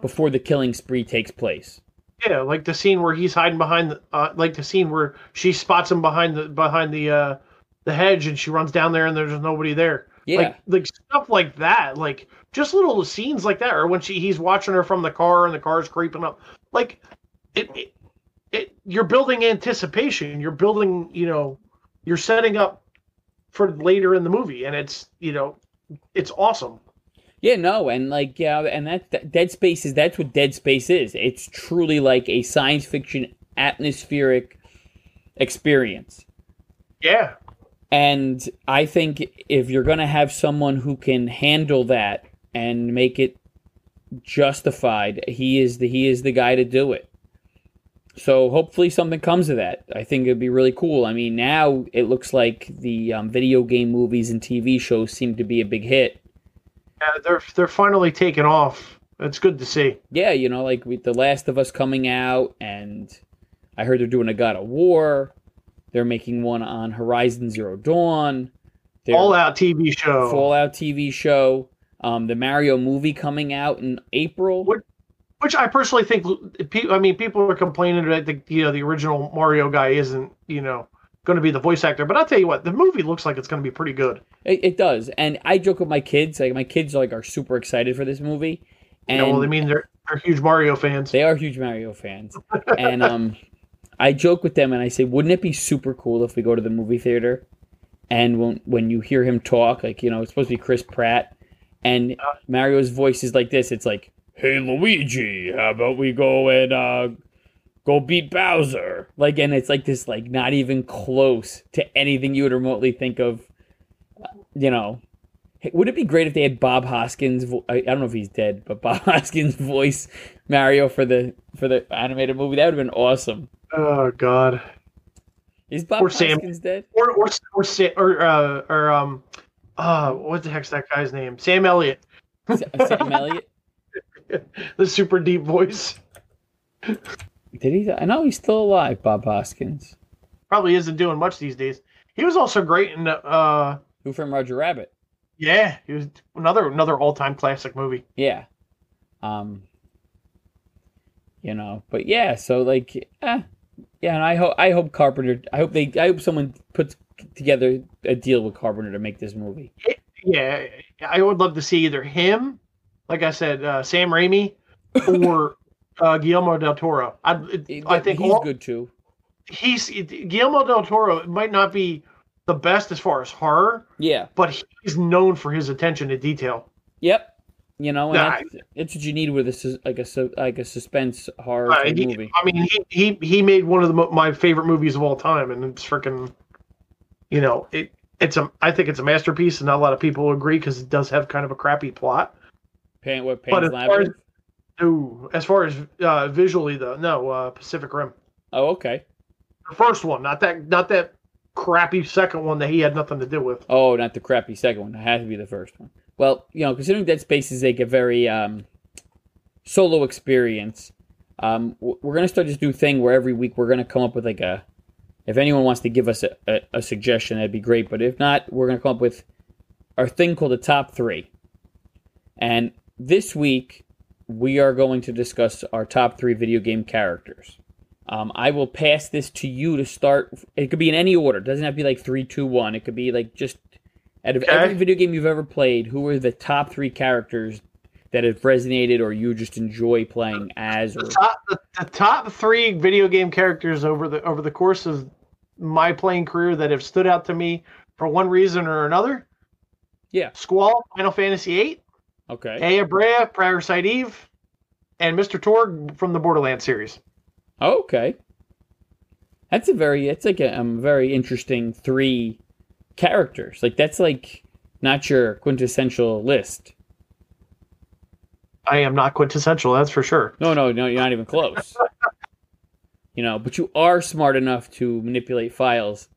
before the killing spree takes place Yeah, like the scene where he's hiding behind the uh, like the scene where she spots him behind the behind the uh the hedge and she runs down there and there's nobody there. Yeah. Like like stuff like that, like just little scenes like that, or when she he's watching her from the car and the car's creeping up, like it, it, it you're building anticipation, you're building, you know, you're setting up for later in the movie, and it's you know, it's awesome. yeah no and like yeah and that, that dead space is that's what dead space is. It's truly like a science fiction atmospheric experience. Yeah, And I think if you're going to have someone who can handle that and make it justified, he is the he is the guy to do it. So hopefully something comes of that. I think it'd be really cool. I mean, now it looks like the um, video game movies and TV shows seem to be a big hit. yeah, they're they're finally taking off. It's good to see. Yeah, you know, like with The Last of Us coming out, and I heard they're doing a God of War. They're making one on Horizon Zero Dawn. They're- All out TV show. Fallout TV show, um, the Mario movie coming out in April. What- Which I personally think, I mean, people are complaining that the you know the original Mario guy isn't you know going to be the voice actor, but I'll tell you what, the movie looks like it's going to be pretty good. It, it does, and I joke with my kids. Like my kids, like are super excited for this movie, You and know, well, I mean, they're, they're huge Mario fans. they are huge Mario fans. and um, <laughs> I joke with them, and I say, wouldn't it be super cool if we go to the movie theater, and when when you hear him talk, like you know, it's supposed to be Chris Pratt, and Mario's voice is like this. It's like, "Hey Luigi, how about we go and uh, go beat Bowser?" Like, and it's like this, like not even close to anything you would remotely think of. uh, You know, would it be great if they had Bob Hoskins? Vo- I, I don't know if he's dead, but <laughs> Bob Hoskins voice Mario for the for the animated movie. That would have been awesome. Oh God. Is Bob Or Sam. Hoskins dead? Or or or or uh, or um, uh, what the heck's that guy's name? Sam Elliott, Sam Elliott? <laughs> <laughs> the super deep voice. Did he? I know he's still alive. Bob Hoskins. Probably isn't doing much these days. He was also great in uh, Who Framed Roger Rabbit? yeah, he was another another all time classic movie. Yeah. Um. You know, but yeah. So like, eh, yeah. And I hope I hope Carpenter. I hope they. I hope someone puts together a deal with Carpenter to make this movie. Yeah, I would love to see either him, like I said, uh, Sam Raimi, or <laughs> uh, Guillermo del Toro. I, I think he's all, good too. He's Guillermo del Toro might not be the best as far as horror, Yeah. but he's known for his attention to detail. Yep. You know, and Nah, that's, it's what you need with a like a like a suspense horror Uh, he- movie. I mean, he, he he made one of the, my favorite movies of all time, and it's freaking, you know, it it's a I think it's a masterpiece, and not a lot of people agree because it does have kind of a crappy plot. What But as far as? Ooh, as far as uh, visually though, no, uh, Pacific Rim, Oh, okay. the first one, not that not that crappy second one that he had nothing to do with. Oh, not the crappy second one. It had to be the first one. Well, you know, considering Dead Space is like a very um, solo experience, um, we're gonna start this new thing where every week we're gonna come up with like a. If anyone wants to give us a, a, a suggestion, that'd be great. But if not, we're gonna come up with our thing called the top three. And this week we are going to discuss our top three video game characters. Um, I will pass this to you to start. It could be in any order. It doesn't have to be like three, two, one. It could be like just out of Okay. every video game you've ever played, who are the top three characters that have resonated or you just enjoy playing as? Or The top the, the top three video game characters over the over the course of my playing career that have stood out to me for one reason or another. Yeah. Squall, Final Fantasy VIII, okay, Aya Brea, Parasite Eve, and Mr. Torgue from the Borderlands series. okay. That's a very. It's like a um, very interesting three characters. Like that's like not your quintessential list. I am not quintessential, that's for sure. No, no, no, you're not even close. <laughs> you know, but you are smart enough to manipulate files.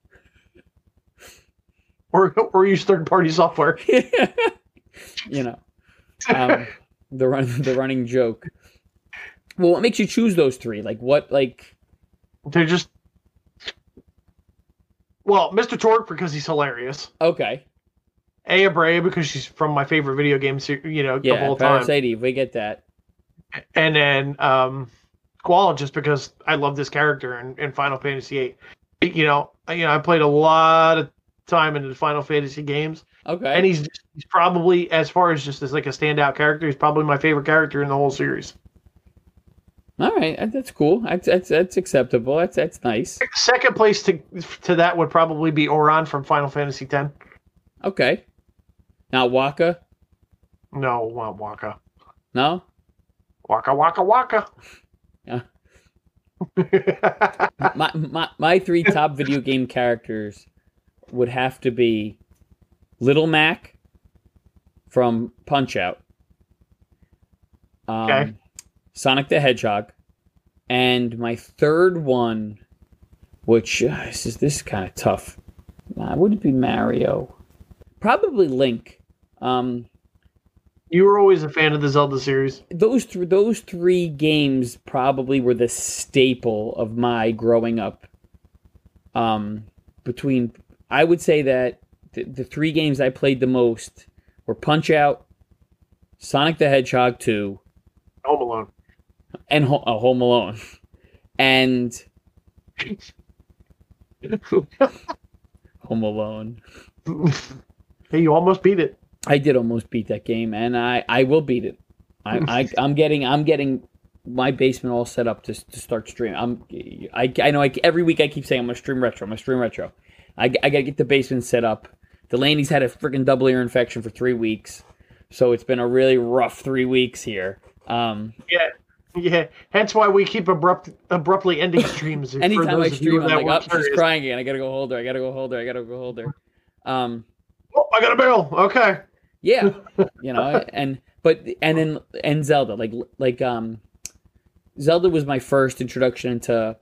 Or or use third party software. <laughs> you know, um, the run, the running joke. Well, what makes you choose those three? Like what? Like They're just well, Mr. Torgue because he's hilarious. okay, Aya Brea because she's from my favorite video game, ser- you know, yeah, all time. Parasite Eve, we get that. and then um Squall just because I love this character in, in Final Fantasy VIII. You know, you know, I played a lot of time in the Final Fantasy games, Okay, and he's he's probably as far as just as like a standout character, he's probably my favorite character in the whole series. All right, that's cool. That's that's that's acceptable. That's that's nice. Second place to to that would probably be Auron from Final Fantasy X. Okay, now Wakka, No, not Wakka. no, Waka Waka Waka. Yeah. <laughs> <laughs> my my my three top video game characters would have to be Little Mac from Punch Out, um, Okay. Sonic the Hedgehog, and my third one, which uh, this is this is kind of tough. Uh, would it be Mario? Probably Link. Um, you were always a fan of the Zelda series. those th- those three games probably were the staple of my growing up. Um, between I would say that the, the three games I played the most were Punch Out, Sonic the Hedgehog two, Home Alone. And Ho- uh, Home Alone, and Home Alone. hey, you almost beat it. I did almost beat that game, and I, I will beat it. I, I <laughs> I'm getting I'm getting my basement all set up to, to start streaming. I'm I, I know I, every week I keep saying I'm gonna stream retro. I'm gonna stream retro. I, I gotta get the basement set up. Delaney's had a freaking double ear infection for three weeks, so it's been a really rough three weeks here. Um, Yeah, <laughs> yeah. Hence why we keep abrupt, abruptly ending streams. for anytime those I stream, I'm like, oh, she's crying again. I gotta go hold her. I gotta go hold her. I gotta go hold her. Um, Oh, I got a barrel. Okay. Yeah, <laughs> you know, and but and then and Zelda, like like um, Zelda was my first introduction into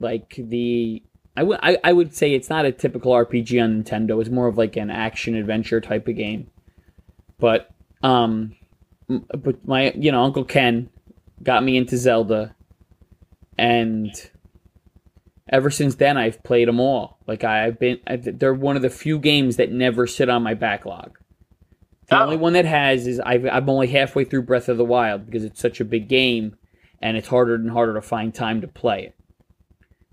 like the I would I, I would say it's not a typical RPG on Nintendo. It's more of like an action adventure type of game. But um, but my you know Uncle Ken got me into Zelda, and ever since then I've played them all. Like I, I've been, I, they're one of the few games that never sit on my backlog. The Oh. only one that has is I've, I'm only halfway through Breath of the Wild because it's such a big game, and it's harder and harder to find time to play it.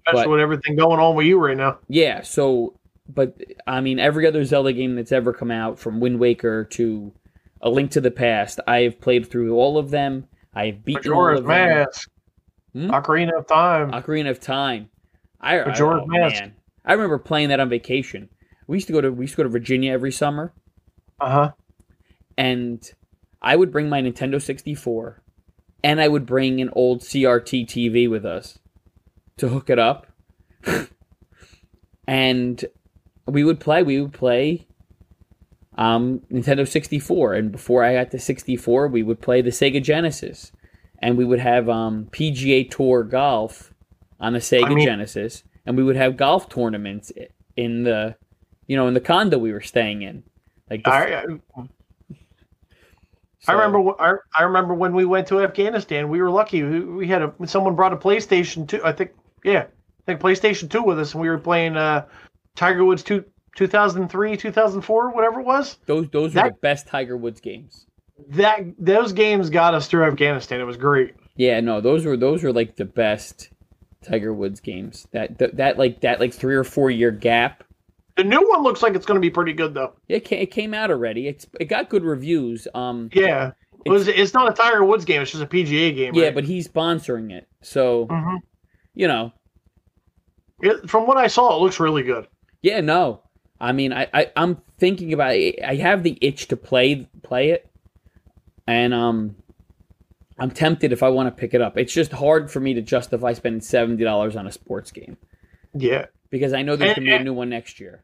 Especially But- with everything going on with you right now. Yeah, so but I mean every other Zelda game that's ever come out from Wind Waker to A Link to the Past, I have played through all of them. I've beaten all Majora's them. Mask. Hmm? Ocarina of Time. Ocarina of Time. I, I oh, Mask. man. I remember playing that on vacation. We used to go to we used to go to Virginia every summer, Uh huh. and I would bring my Nintendo 64, and I would bring an old CRT TV with us to hook it up, <laughs> and we would play. We would play um, Nintendo 64, and before I got to 64, we would play the Sega Genesis, and we would have um, PGA Tour golf on the Sega I mean- Genesis, and we would have golf tournaments in the, you know, in the condo we were staying in. Like the, I, I so- I remember. I, I remember when we went to Afghanistan. We were lucky. We, we had a someone brought a PlayStation Two. I think. Yeah, I think PlayStation Two with us, and we were playing uh, Tiger Woods two. 2003, 2004, whatever it was. those those were the best Tiger Woods games. That those games got us through Afghanistan. It was great. Yeah, no, those were those were like the best Tiger Woods games. That that, that like that like three or four year gap. The new one looks like it's going to be pretty good though. It came, it came out already. It's it got good reviews. Um, Yeah, it was. It's not a Tiger Woods game. It's just a PGA game. yeah, right? but he's sponsoring it, so Mhm. you know, It, from what I saw, it looks really good. yeah, no. I mean, I, I I'm thinking about. It. I have the itch to play play it, and um, I'm tempted if I want to pick it up. It's just hard for me to justify spending seventy dollars on a sports game Yeah, because I know there's gonna be a new one next year.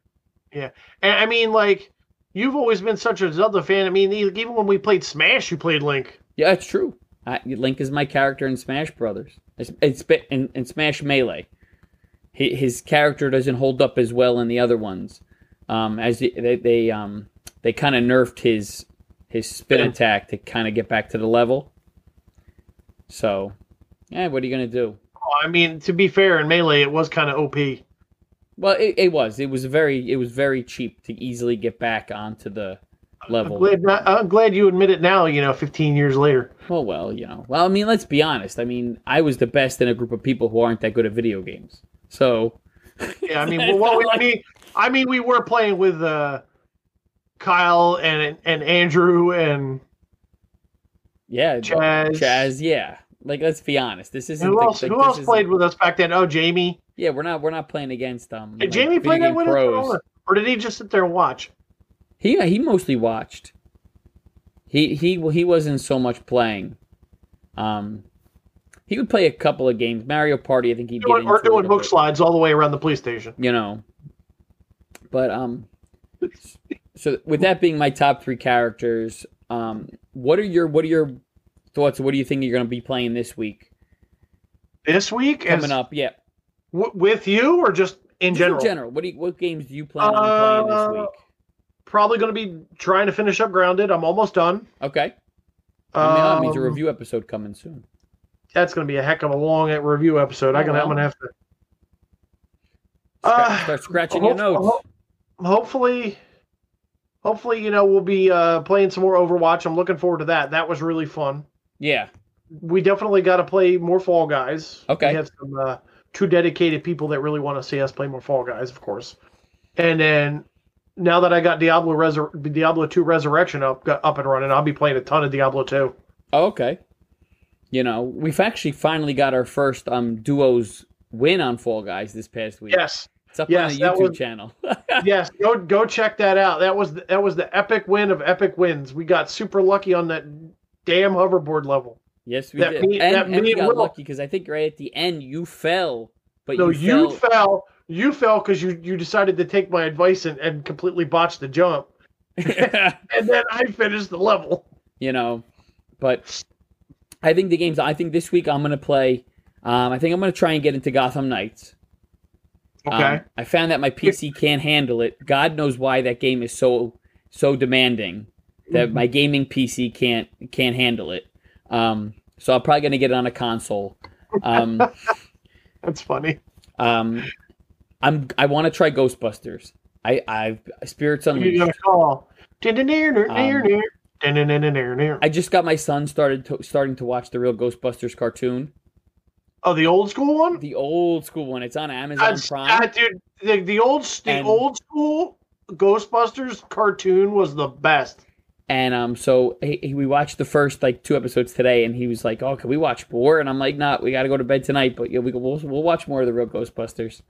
Yeah, and I mean, like, you've always been such a Zelda fan. I mean, even when we played Smash, you played Link. Yeah, it's true. I, Link is my character in Smash Brothers. It's, it's in, in Smash Melee. His character doesn't hold up as well in the other ones. Um, as the- they they um they kind of nerfed his his spin Yeah. attack to kind of get back to the level. So, yeah, what are you gonna do? Oh, I mean, to be fair, in Melee, it was kind of OP. Well, it, it was it was very it was very cheap to easily get back onto the level. I'm glad, not, I'm glad you admit it now. You know, 15 years later. Well, well, you know. Well, I mean, let's be honest. I mean, I was the best in a group of people who aren't that good at video games. So, Yeah, I mean, <laughs> well, not we- I like- mean, I mean, we were playing with uh, Kyle and and Andrew and yeah, Chaz. Chaz, yeah. Like, let's be honest. This isn't. Who the- else? like, who else played with us back then? Oh, Jamie. Yeah, we're not. We're not playing against them. Did like, Jamie play that with us, or, did he just sit there and watch? He he mostly watched. He he he wasn't so much playing. Um, he would play a couple of games. Mario Party, I think he'd get Doing, into or doing book slides all the way around the police station. You know. But um, so with that being my top three characters, um, what are your what are your thoughts? What do you think you're going to be playing this week This week, coming as, up? Yeah, w- with you or just in Just general? In general, what do you, what games do you plan on playing Uh, this week? Probably going to be trying to finish up Grounded. I'm almost done. Okay, I mean, that means a Um, review episode coming soon. That's going to be a heck of a long review episode. I Oh, I'm going to have to. Scra- uh, start scratching your notes. Ho- hopefully, hopefully, you know, we'll be uh, playing some more Overwatch. I'm looking forward to that. That was really fun. Yeah. We definitely got to play more Fall Guys. Okay. We have some uh, two dedicated people that really want to see us play more Fall Guys, of course. And then now that I got Diablo Resur- Diablo 2 Resurrection up got up and running, I'll be playing a ton of Diablo 2. Oh, okay. You know, we've actually finally got our first um duos win on Fall Guys this past week. Yes. It's up yes, on the YouTube was- channel. <laughs> yes, go go check that out. That was the, that was the epic win of epic wins. We got super lucky on that damn hoverboard level. yes, we that did. me- and that and we got Will- lucky because I think right at the end you fell, but No, you, you fell. fell. You fell because you you decided to take my advice and, and completely botched the jump, <laughs> and then I finished the level. you know, but I think the games. I think this week I'm gonna play. Um, I think I'm gonna try and get into Gotham Knights. Okay. Um, I found that my PC can't handle it. God knows why that game is so so demanding that my gaming PC can't can't handle it. Um, so I'm probably gonna get it on a console. Um, <laughs> That's funny. um, I'm I want to try Ghostbusters. I I've Spirits Unleashed. call. Um, I just got my son started to, starting to watch the real Ghostbusters cartoon, Oh, the old school one. the old school one. It's on Amazon That's- Prime. ah, dude, the, the old the And- old school Ghostbusters cartoon was the best. And um, so he, he- we watched the first like two episodes today, and he was like, "Oh, can we watch more?" And I'm like, "Nah, we got to go to bed tonight, but yeah, we we'll, we'll watch more of the real Ghostbusters."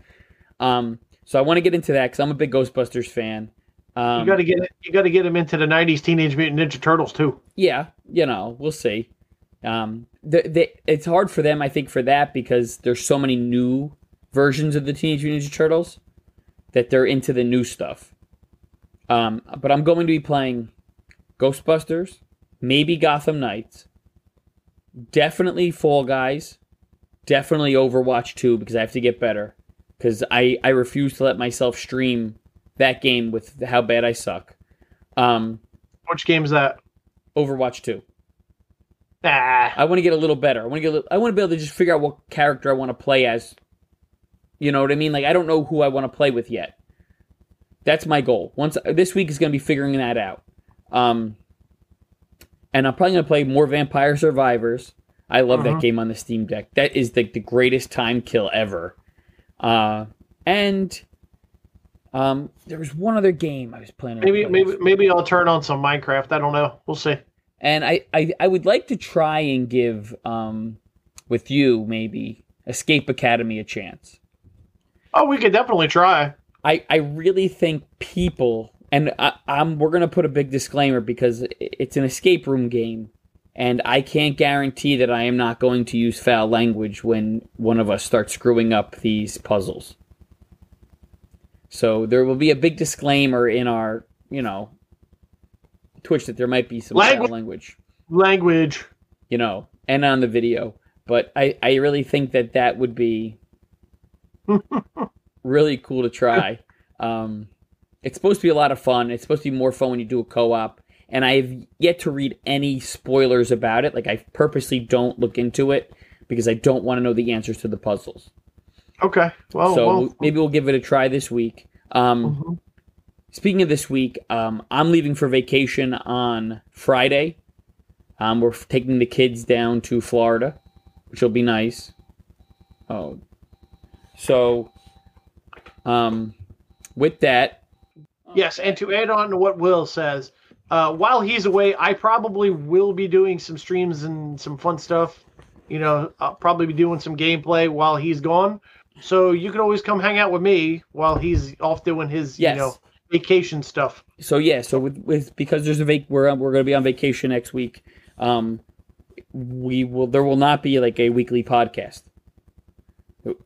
Um, so I want to get into that because I'm a big Ghostbusters fan. Um, you got to get. You got to get him into the '90s Teenage Mutant Ninja Turtles too. yeah, you know, we'll see. Um, the, the, it's hard for them, I think, for that because there's so many new versions of the Teenage Mutant Ninja Turtles that they're into the new stuff. Um, but I'm going to be playing Ghostbusters, maybe Gotham Knights, definitely Fall Guys, definitely Overwatch 2 because I have to get better. Because I, I refuse to let myself stream that game with how bad I suck. Um, Which game's that? Overwatch 2. Ah, I want to get a little better. I want to get. A little, I want to be able to just figure out what character I want to play as. You know what I mean? Like I don't know who I want to play with yet. That's my goal. Once this week is going to be figuring that out. Um, and I'm probably going to play more Vampire Survivors. I love that Mhm. game on the Steam Deck. That is the, the greatest time kill ever. Uh, and um, there was one other game I was playing. maybe maybe maybe I'll turn on some Minecraft. I don't know. We'll see. And I, I, I would like to try and give um, with you maybe Escape Academy a chance. Oh, we could definitely try. I, I really think people and I, I'm we're gonna put a big disclaimer because it's an escape room game, and I can't guarantee that I am not going to use foul language when one of us starts screwing up these puzzles. So there will be a big disclaimer in our you know Twitch that there might be some Language. language. Language. you know, and on the video. But I, I really think that that would be <laughs> really cool to try. Um, it's supposed to be a lot of fun. It's supposed to be more fun when you do a co-op. And I've yet to read any spoilers about it. Like I purposely don't look into it because I don't want to know the answers to the puzzles. Okay. Well, so well maybe we'll give it a try this week. Um, mhm. Speaking of this week, um, I'm leaving for vacation on Friday. Um, we're taking the kids down to Florida, which will be nice. Oh, so um, with that, Yes, and to add on to what Will says, uh, while he's away, I probably will be doing some streams and some fun stuff. You know, I'll probably be doing some gameplay while he's gone. So you can always come hang out with me while he's off doing his, yes. you know, vacation stuff. so yeah, so with, with because there's a vac- we're we're going to be on vacation next week. Um, we will there will not be like a weekly podcast.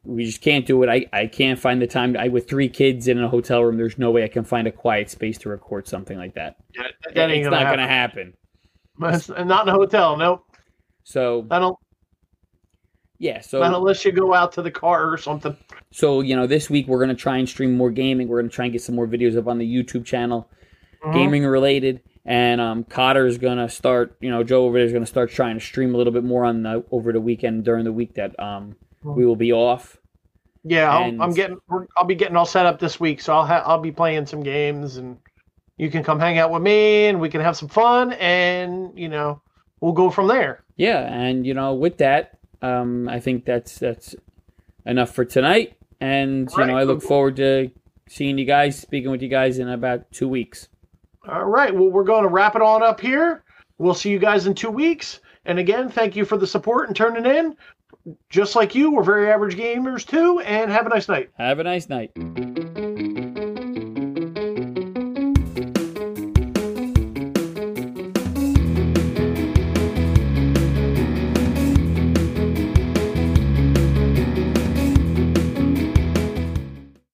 We just can't do it. I, I can't find the time. I with three kids in a hotel room. There's no way I can find a quiet space to record something like that. That, that ain't it's gonna not happen. going to happen. Not in a hotel. Nope. So Not, un- yeah, so not unless you go out to the car or something. so you know this week we're gonna try and stream more gaming. We're gonna try and get some more videos up on the YouTube channel, Mhm. gaming related. And um, Cotter is gonna start. You know, Joe over there is gonna start trying to stream a little bit more on the over the weekend during the week that um we will be off. Yeah, I'll, I'm getting. I'll be getting all set up this week, so I'll ha- I'll be playing some games, and you can come hang out with me, and we can have some fun, and you know, we'll go from there. Yeah, and you know with that, um, I think that's that's enough for tonight. And you know, I look forward to seeing you guys, speaking with you guys in about two weeks. All right, well, we're going to wrap it on up here. We'll see you guys in two weeks, and again, thank you for the support and turning in. Just like you, we're very average gamers too, and have a nice night. Have a nice night.